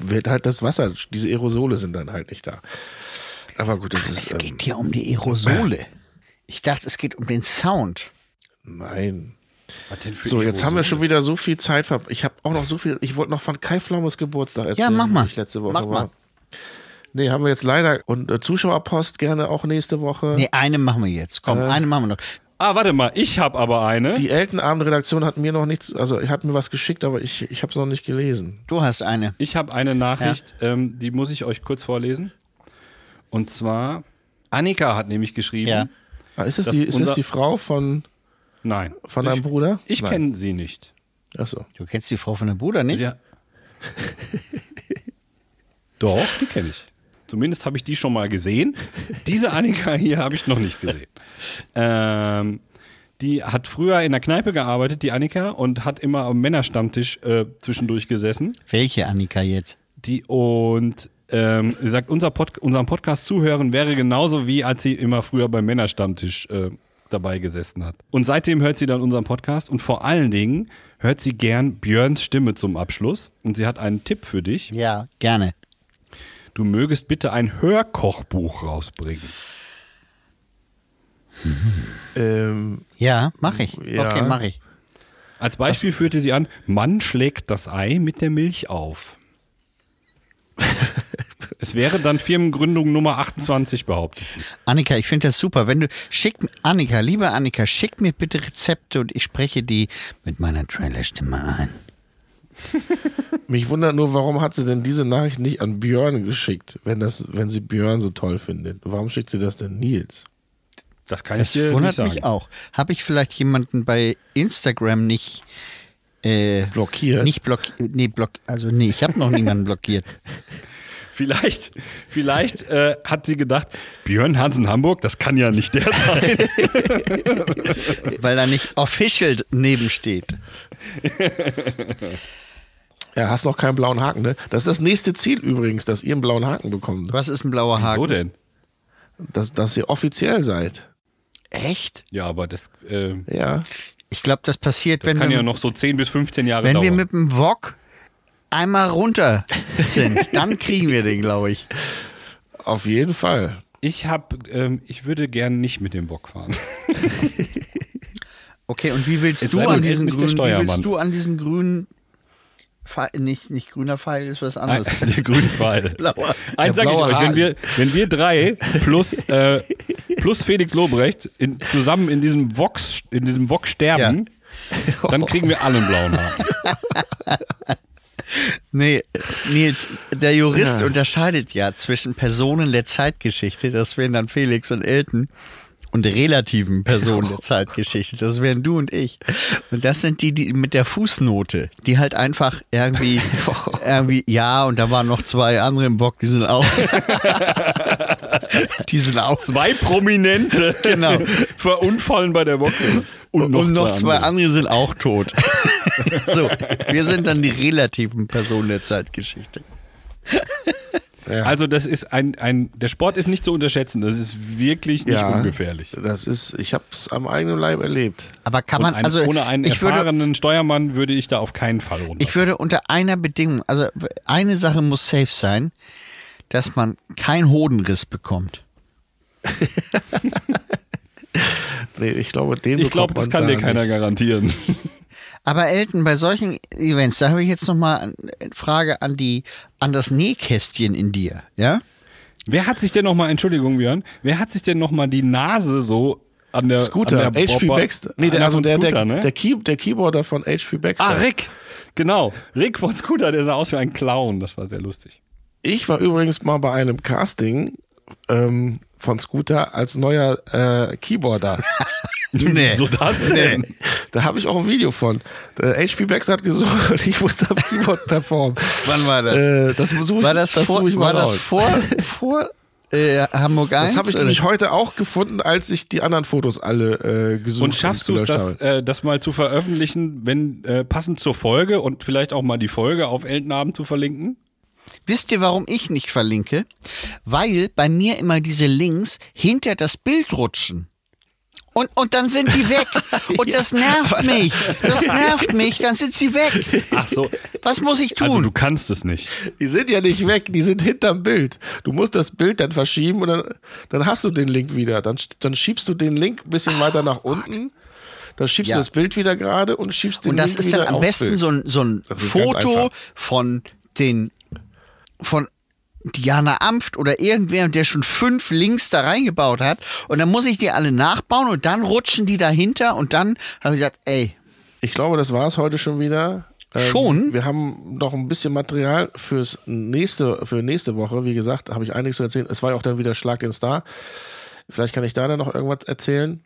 Speaker 2: wird halt das Wasser, diese Aerosole sind dann halt nicht da. Aber gut, das ist,
Speaker 3: Es
Speaker 2: ähm,
Speaker 3: geht hier um die Aerosole. Ich dachte, es geht um den Sound.
Speaker 2: nein.
Speaker 4: Was denn für
Speaker 2: So, jetzt haben wir schon wieder so viel Zeit ver Ich habe auch noch so viel. Ich wollte noch von Kai Flaumes Geburtstag erzählen.
Speaker 3: Ja, mach mal.
Speaker 2: Ich letzte Woche
Speaker 3: Mach
Speaker 2: war.
Speaker 3: mal.
Speaker 2: Nee, haben wir jetzt leider. Und äh, Zuschauerpost gerne auch nächste Woche.
Speaker 3: Nee, eine machen wir jetzt. Komm, eine machen wir noch.
Speaker 4: Ah, warte mal, ich habe aber eine.
Speaker 2: Die Eltenabend-Redaktion hat mir noch nichts, also hat mir was geschickt, aber ich, ich habe es noch nicht gelesen.
Speaker 3: Du hast eine.
Speaker 4: Ich habe eine Nachricht, ähm, die muss ich euch kurz vorlesen. Und zwar, Annika hat nämlich geschrieben.
Speaker 3: Ja.
Speaker 2: Ah, ist es
Speaker 4: Das
Speaker 2: die, ist es die Frau von,
Speaker 4: Nein.
Speaker 2: von
Speaker 4: ich,
Speaker 2: deinem Bruder?
Speaker 4: Ich kenne sie nicht.
Speaker 2: Achso.
Speaker 3: Du kennst die Frau von der Bruder nicht?
Speaker 4: Ja. Doch, die kenne ich. Zumindest habe ich die schon mal gesehen. Diese Annika hier habe ich noch nicht gesehen. Ähm, die hat früher in der Kneipe gearbeitet, die Annika, und hat immer am Männerstammtisch äh, zwischendurch gesessen.
Speaker 3: Welche Annika jetzt?
Speaker 4: Die und ähm, sie sagt, unser Pod unseren Podcast zuhören wäre genauso wie als sie immer früher beim Männerstammtisch äh, dabei gesessen hat. Und seitdem hört sie dann unseren Podcast und vor allen Dingen hört sie gern Björns Stimme zum Abschluss. Und sie hat einen Tipp für dich.
Speaker 3: Ja, gerne.
Speaker 4: Du mögest bitte ein Hörkochbuch rausbringen.
Speaker 2: Ähm,
Speaker 3: Ja, mach ich.
Speaker 2: Ja.
Speaker 3: Okay, mach ich.
Speaker 4: Als Beispiel führte sie an, Mann schlägt das Ei mit der Milch auf. es wäre dann Firmengründung Nummer 28, behauptet sie.
Speaker 3: Annika, ich finde das super. Wenn du schick Annika, liebe Annika, schick mir bitte Rezepte und ich spreche die mit meiner Trailerstimme ein.
Speaker 2: mich wundert nur, warum hat sie denn diese Nachricht nicht an Björn geschickt, wenn, das, wenn sie Björn so toll findet? Warum schickt sie das denn Nils?
Speaker 4: Das kann
Speaker 3: Das
Speaker 4: ich dir
Speaker 3: wundert
Speaker 4: nicht sagen.
Speaker 3: mich auch. Habe ich vielleicht jemanden bei Instagram nicht äh,
Speaker 2: Blockiert?
Speaker 3: nicht blockiert? Nee, block also nee, ich habe noch niemanden blockiert.
Speaker 4: Vielleicht, vielleicht äh, hat sie gedacht, Björn Hansen Hamburg, das kann ja nicht der sein.
Speaker 3: weil da nicht official nebensteht.
Speaker 2: Ja, hast noch keinen blauen Haken, ne? Das ist das nächste Ziel übrigens, dass ihr einen blauen Haken bekommt.
Speaker 3: Was ist ein blauer Haken?
Speaker 4: Wieso denn?
Speaker 2: Dass, dass ihr offiziell seid.
Speaker 3: Echt?
Speaker 4: Ja, aber das, äh,
Speaker 2: Ja.
Speaker 3: Ich glaube, das passiert,
Speaker 4: das
Speaker 3: wenn
Speaker 4: kann
Speaker 3: wir,
Speaker 4: ja noch so 10 bis 15 Jahre
Speaker 3: wenn
Speaker 4: dauern.
Speaker 3: wir mit dem Wok einmal runter sind, dann kriegen wir den, glaube ich.
Speaker 2: Auf jeden Fall.
Speaker 4: ich hab, ähm, ich würde gern nicht mit dem Bock fahren.
Speaker 3: Okay, und wie willst du an grünen, wie willst du an diesen grünen Pfeil, nicht, nicht grüner Pfeil ist was anderes.
Speaker 4: der grüne Pfeil.
Speaker 3: Blauer.
Speaker 4: Eins sage ich euch, wenn wir, wenn wir drei plus, äh, plus Felix Lobrecht in, zusammen in diesem Vox, in diesem Vox sterben, dann kriegen wir alle einen blauen Haken.
Speaker 3: Nee, Nils, der Jurist unterscheidet ja zwischen Personen der Zeitgeschichte, das wären dann Felix und Elton, und relativen Personen der Zeitgeschichte, das wären du und ich. Und das sind die, die mit der Fußnote, die halt einfach irgendwie, irgendwie, ja, und da waren noch zwei andere im Bock, die sind auch, die sind auch
Speaker 4: Zwei Prominente
Speaker 3: Genau.
Speaker 4: verunfallen bei der Woche.
Speaker 3: Und noch, zwei,
Speaker 4: andere.
Speaker 3: andere sind auch tot. so, wir sind dann die relativen Personen der Zeitgeschichte.
Speaker 4: Also das ist ein, ein, der Sport ist nicht zu unterschätzen. Das ist wirklich nicht
Speaker 2: ja.
Speaker 4: ungefährlich.
Speaker 2: Das ist, ich habe es am eigenen Leib erlebt.
Speaker 3: Aber kann man,
Speaker 4: ein,
Speaker 3: also
Speaker 4: ohne einen
Speaker 3: ich würde,
Speaker 4: erfahrenen Steuermann würde ich da auf keinen Fall runter.
Speaker 3: ich würde unter einer Bedingung, also eine Sache muss safe sein, dass man keinen Hodenriss bekommt.
Speaker 2: Nee, ich glaube, den
Speaker 4: ich glaube,
Speaker 2: bekommt
Speaker 4: das
Speaker 2: man
Speaker 4: kann dir keiner
Speaker 2: nicht.
Speaker 4: garantieren.
Speaker 3: Aber Elton, bei solchen Events, da habe ich jetzt nochmal eine Frage an die, an das Nähkästchen in dir, ja?
Speaker 4: Wer hat sich denn nochmal, Entschuldigung, Björn, wer hat sich denn nochmal die Nase so an der
Speaker 2: Scooter,
Speaker 4: an der
Speaker 2: HP
Speaker 4: Bobber-
Speaker 2: Baxter. Nee, der, also
Speaker 4: von
Speaker 2: der,
Speaker 4: Scooter,
Speaker 2: der,
Speaker 4: ne?
Speaker 2: der, Key, der Keyboarder von HP Baxter.
Speaker 4: Ah, Rick. Genau. Rick von Scooter, der sah aus wie ein Clown. Das war sehr lustig.
Speaker 2: Ich war übrigens mal bei einem Casting ähm, von Scooter als neuer äh, Keyboarder.
Speaker 3: Nee.
Speaker 4: So das denn?
Speaker 2: da habe ich auch ein Video von. Der HP Baxter hat und ich musste am Keyboard performen.
Speaker 3: Wann war das?
Speaker 2: Äh, das suche ich,
Speaker 3: war das, vor,
Speaker 2: suche ich mal
Speaker 3: war das vor, vor äh, Hamburg 1?
Speaker 2: Das habe ich nämlich heute auch gefunden, als ich die anderen Fotos alle äh, gesucht
Speaker 4: Und schaffst du es, das,
Speaker 2: habe.
Speaker 4: äh, das mal zu veröffentlichen, wenn äh, passend zur Folge und vielleicht auch mal die Folge auf Eltenabend zu verlinken?
Speaker 3: Wisst ihr, warum ich nicht verlinke? Weil bei mir immer diese Links hinter das Bild rutschen. Und, und dann sind die weg. Und das nervt mich. Das nervt mich. Dann sind sie weg.
Speaker 4: Ach so.
Speaker 3: Was muss ich tun?
Speaker 4: Also du kannst es nicht.
Speaker 2: Die sind ja nicht weg, die sind hinterm Bild. Du musst das Bild dann verschieben und dann, dann hast du den Link wieder. Dann, dann schiebst du den Link ein bisschen weiter nach unten. Dann schiebst
Speaker 3: Ja.
Speaker 2: du das Bild wieder gerade und schiebst den
Speaker 3: Und das
Speaker 2: Link
Speaker 3: ist
Speaker 2: wieder
Speaker 3: dann am besten
Speaker 2: Bild.
Speaker 3: so ein, so ein Foto von den, von Diana Amft oder irgendwer, der schon fünf Links da reingebaut hat. Und dann muss ich die alle nachbauen und dann rutschen die dahinter und dann habe ich gesagt, ey,
Speaker 2: Ich glaube, das war's heute schon wieder. Ähm,
Speaker 3: Schon?
Speaker 2: Wir haben noch ein bisschen Material fürs nächste, für nächste Woche. Wie gesagt, habe ich einiges zu erzählen. Es war ja auch dann wieder Schlag den Star. Vielleicht kann ich da dann noch irgendwas erzählen.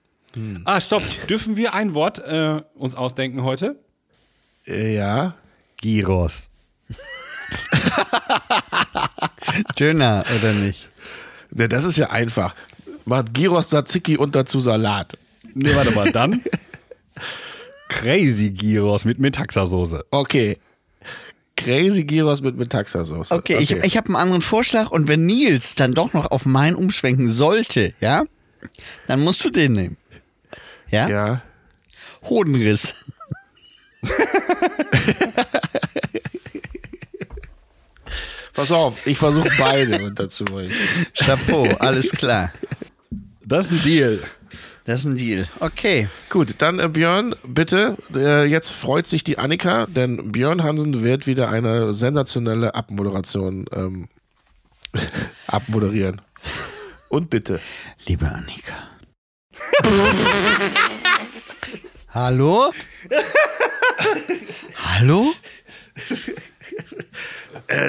Speaker 4: Ah, stopp. Dürfen wir ein Wort äh, uns ausdenken heute?
Speaker 2: Äh, ja.
Speaker 4: Gyros.
Speaker 3: Döner oder nicht?
Speaker 2: Ne, das ist ja einfach. Macht Gyros Tzatziki und dazu Salat.
Speaker 4: Nee, warte mal, dann Crazy Gyros mit Metaxa-Soße.
Speaker 2: Okay. Crazy Gyros mit Metaxa-Sauce.
Speaker 3: Okay, ich, ich habe einen anderen Vorschlag und wenn Nils dann doch noch auf meinen umschwenken sollte, ja, dann musst du den nehmen. Ja?
Speaker 2: Ja.
Speaker 3: Hodenriss.
Speaker 2: Pass auf, ich versuche beide unterzubringen.
Speaker 3: Chapeau, alles klar.
Speaker 4: Das ist ein Deal.
Speaker 3: Das ist ein Deal. Okay.
Speaker 2: Gut, dann äh, Björn, bitte. Äh, jetzt freut sich die Annika, denn Björn Hansen wird wieder eine sensationelle Abmoderation ähm, abmoderieren. Und bitte.
Speaker 3: Liebe Annika. Hallo? Hallo?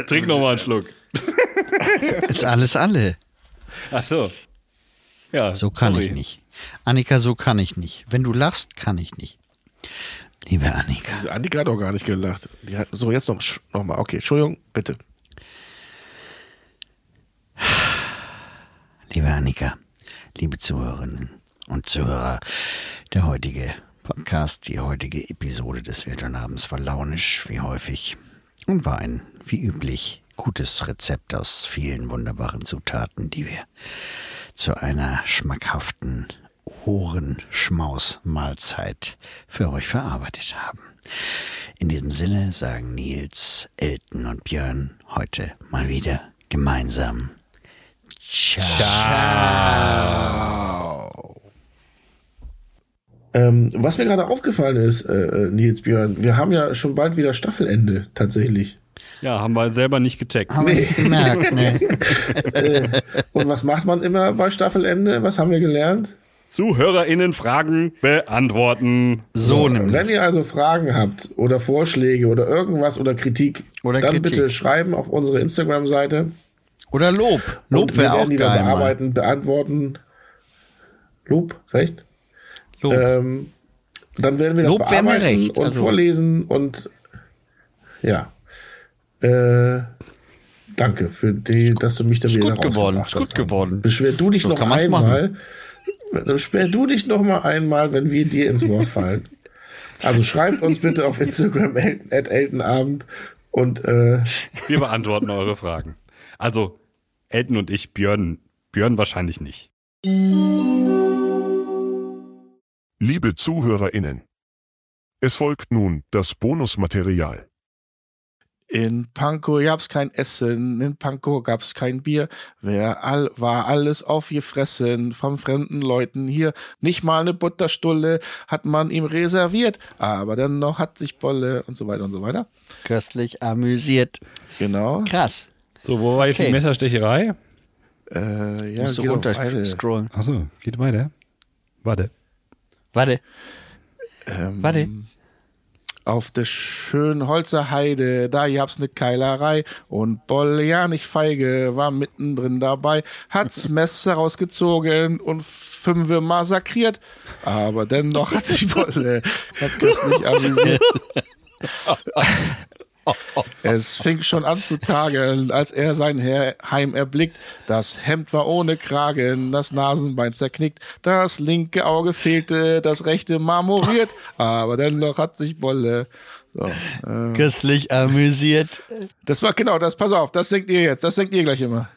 Speaker 4: Trink noch mal einen Schluck.
Speaker 3: Ist alles alle.
Speaker 4: Ach so. Ja,
Speaker 3: So kann
Speaker 4: sorry.
Speaker 3: ich nicht. Annika, so kann ich nicht. Wenn du lachst, kann ich nicht. Liebe Annika.
Speaker 2: Die Annika hat auch gar nicht gelacht. Die hat, so, jetzt noch, noch mal. Okay, Entschuldigung, bitte.
Speaker 3: Liebe Annika, liebe Zuhörerinnen und Zuhörer, der heutige Podcast, die heutige Episode des Elternabends war launisch, wie häufig, und war ein, wie üblich, gutes Rezept aus vielen wunderbaren Zutaten, die wir zu einer schmackhaften Ohrenschmaus-Mahlzeit für euch verarbeitet haben. In diesem Sinne sagen Nils, Elton und Björn heute mal wieder gemeinsam
Speaker 2: Ähm, was mir gerade aufgefallen ist, äh, äh, Nils Björn, wir haben ja schon bald wieder Staffelende, tatsächlich.
Speaker 4: Ja, haben wir selber nicht gecheckt.
Speaker 3: Haben wir nicht gemerkt, ne?
Speaker 2: Und was macht man immer bei Staffelende? Was haben wir gelernt?
Speaker 4: ZuhörerInnen Fragen beantworten.
Speaker 3: So nämlich.
Speaker 2: Wenn ihr also Fragen habt oder Vorschläge oder irgendwas oder Kritik,
Speaker 3: Oder
Speaker 2: dann
Speaker 3: Kritik.
Speaker 2: bitte schreiben auf unsere Instagram-Seite.
Speaker 3: Oder Lob. Lob
Speaker 2: wir
Speaker 3: wäre auch
Speaker 2: werden die dann
Speaker 3: geil. Mal.
Speaker 2: bearbeiten, beantworten. Lob, recht?
Speaker 3: Lob.
Speaker 2: Ähm, dann werden wir das
Speaker 3: Lob
Speaker 2: bearbeiten
Speaker 3: recht,
Speaker 2: und
Speaker 3: also-
Speaker 2: vorlesen und ja. Äh, danke für die, dass du mich da
Speaker 3: ist
Speaker 2: wieder
Speaker 3: gut geworden, ist gut
Speaker 2: hast.
Speaker 3: geworden.
Speaker 2: Beschwer du dich
Speaker 3: So
Speaker 2: noch einmal. Beschwer du dich noch mal einmal, wenn wir dir ins Wort fallen. Also schreibt uns bitte auf Instagram at Eltenabend und äh,
Speaker 4: Wir beantworten eure Fragen. Also, Elton und ich, Björn, Björn wahrscheinlich nicht.
Speaker 5: Liebe ZuhörerInnen. Es folgt nun das Bonusmaterial.
Speaker 2: In Pankow gab's kein Essen, in Pankow gab's kein Bier. Wer all, war alles aufgefressen von fremden Leuten hier. Nicht mal eine Butterstulle hat man ihm reserviert, aber dennoch hat sich Bolle und so weiter und so weiter.
Speaker 3: Köstlich amüsiert.
Speaker 2: Genau.
Speaker 3: Krass.
Speaker 4: So, wo war jetzt
Speaker 3: Okay.
Speaker 4: die Messerstecherei?
Speaker 2: Äh, ja,
Speaker 3: Musst du
Speaker 2: eine.
Speaker 3: runterscrollen.
Speaker 4: Achso, geht weiter. Warte.
Speaker 3: Warte.
Speaker 2: Ähm,
Speaker 3: Warte.
Speaker 2: Auf der schönen Holzer Heide, da gab's ne Keilerei und Bolle, ja nicht feige, war mittendrin dabei, hat's Messer rausgezogen und fünfe massakriert, aber dennoch hat sich Bolle ganz köstlich amüsiert. Es fing schon an zu tagen, als er sein Heim erblickt. Das Hemd war ohne Kragen, das Nasenbein zerknickt, das linke Auge fehlte, das rechte marmoriert, aber dennoch hat sich Bolle. So, äh,
Speaker 3: Köstlich amüsiert.
Speaker 2: das war genau das, pass auf, das singt ihr jetzt, das singt ihr gleich immer.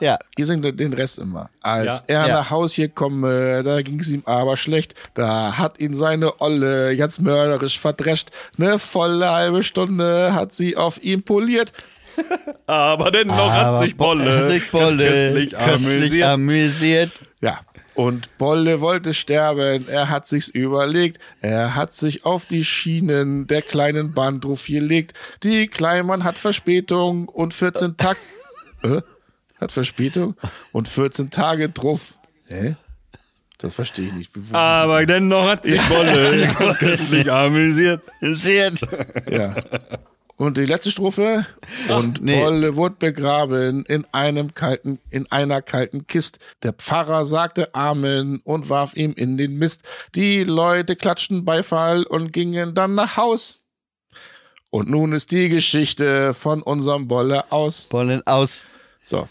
Speaker 3: Ja.
Speaker 2: Ihr singt den Rest immer. Als
Speaker 4: Ja.
Speaker 2: er
Speaker 3: Ja.
Speaker 2: nach Haus hier komme, da ging's ihm aber schlecht. Da hat ihn seine Olle ganz mörderisch verdrescht. Ne volle halbe Stunde hat sie auf ihm poliert.
Speaker 4: Aber dennoch
Speaker 3: Aber
Speaker 4: hat sich
Speaker 3: Bo-
Speaker 4: Bolle,
Speaker 3: hat sich Bolle
Speaker 4: köstlich
Speaker 3: köstlich
Speaker 4: amüsiert.
Speaker 3: amüsiert.
Speaker 2: Ja. Und Bolle wollte sterben, er hat sich's überlegt, er hat sich auf die Schienen der kleinen Bahn drauf gelegt. Die Kleinmann hat Verspätung und 14 Tag, äh? Hat Verspätung und 14 Tage drauf. Hä? Das verstehe ich nicht.
Speaker 4: Aber dennoch hat sich Bolle ganz köstlich
Speaker 3: amüsiert.
Speaker 2: Ja. Und die letzte Strophe. Und
Speaker 3: nee.
Speaker 2: Bolle wurde begraben in einem kalten, in einer kalten Kist. Der Pfarrer sagte Amen und warf ihm in den Mist. Die Leute klatschten Beifall und gingen dann nach Haus. Und nun ist die Geschichte von unserem Bolle aus.
Speaker 3: Bollen aus.
Speaker 2: So.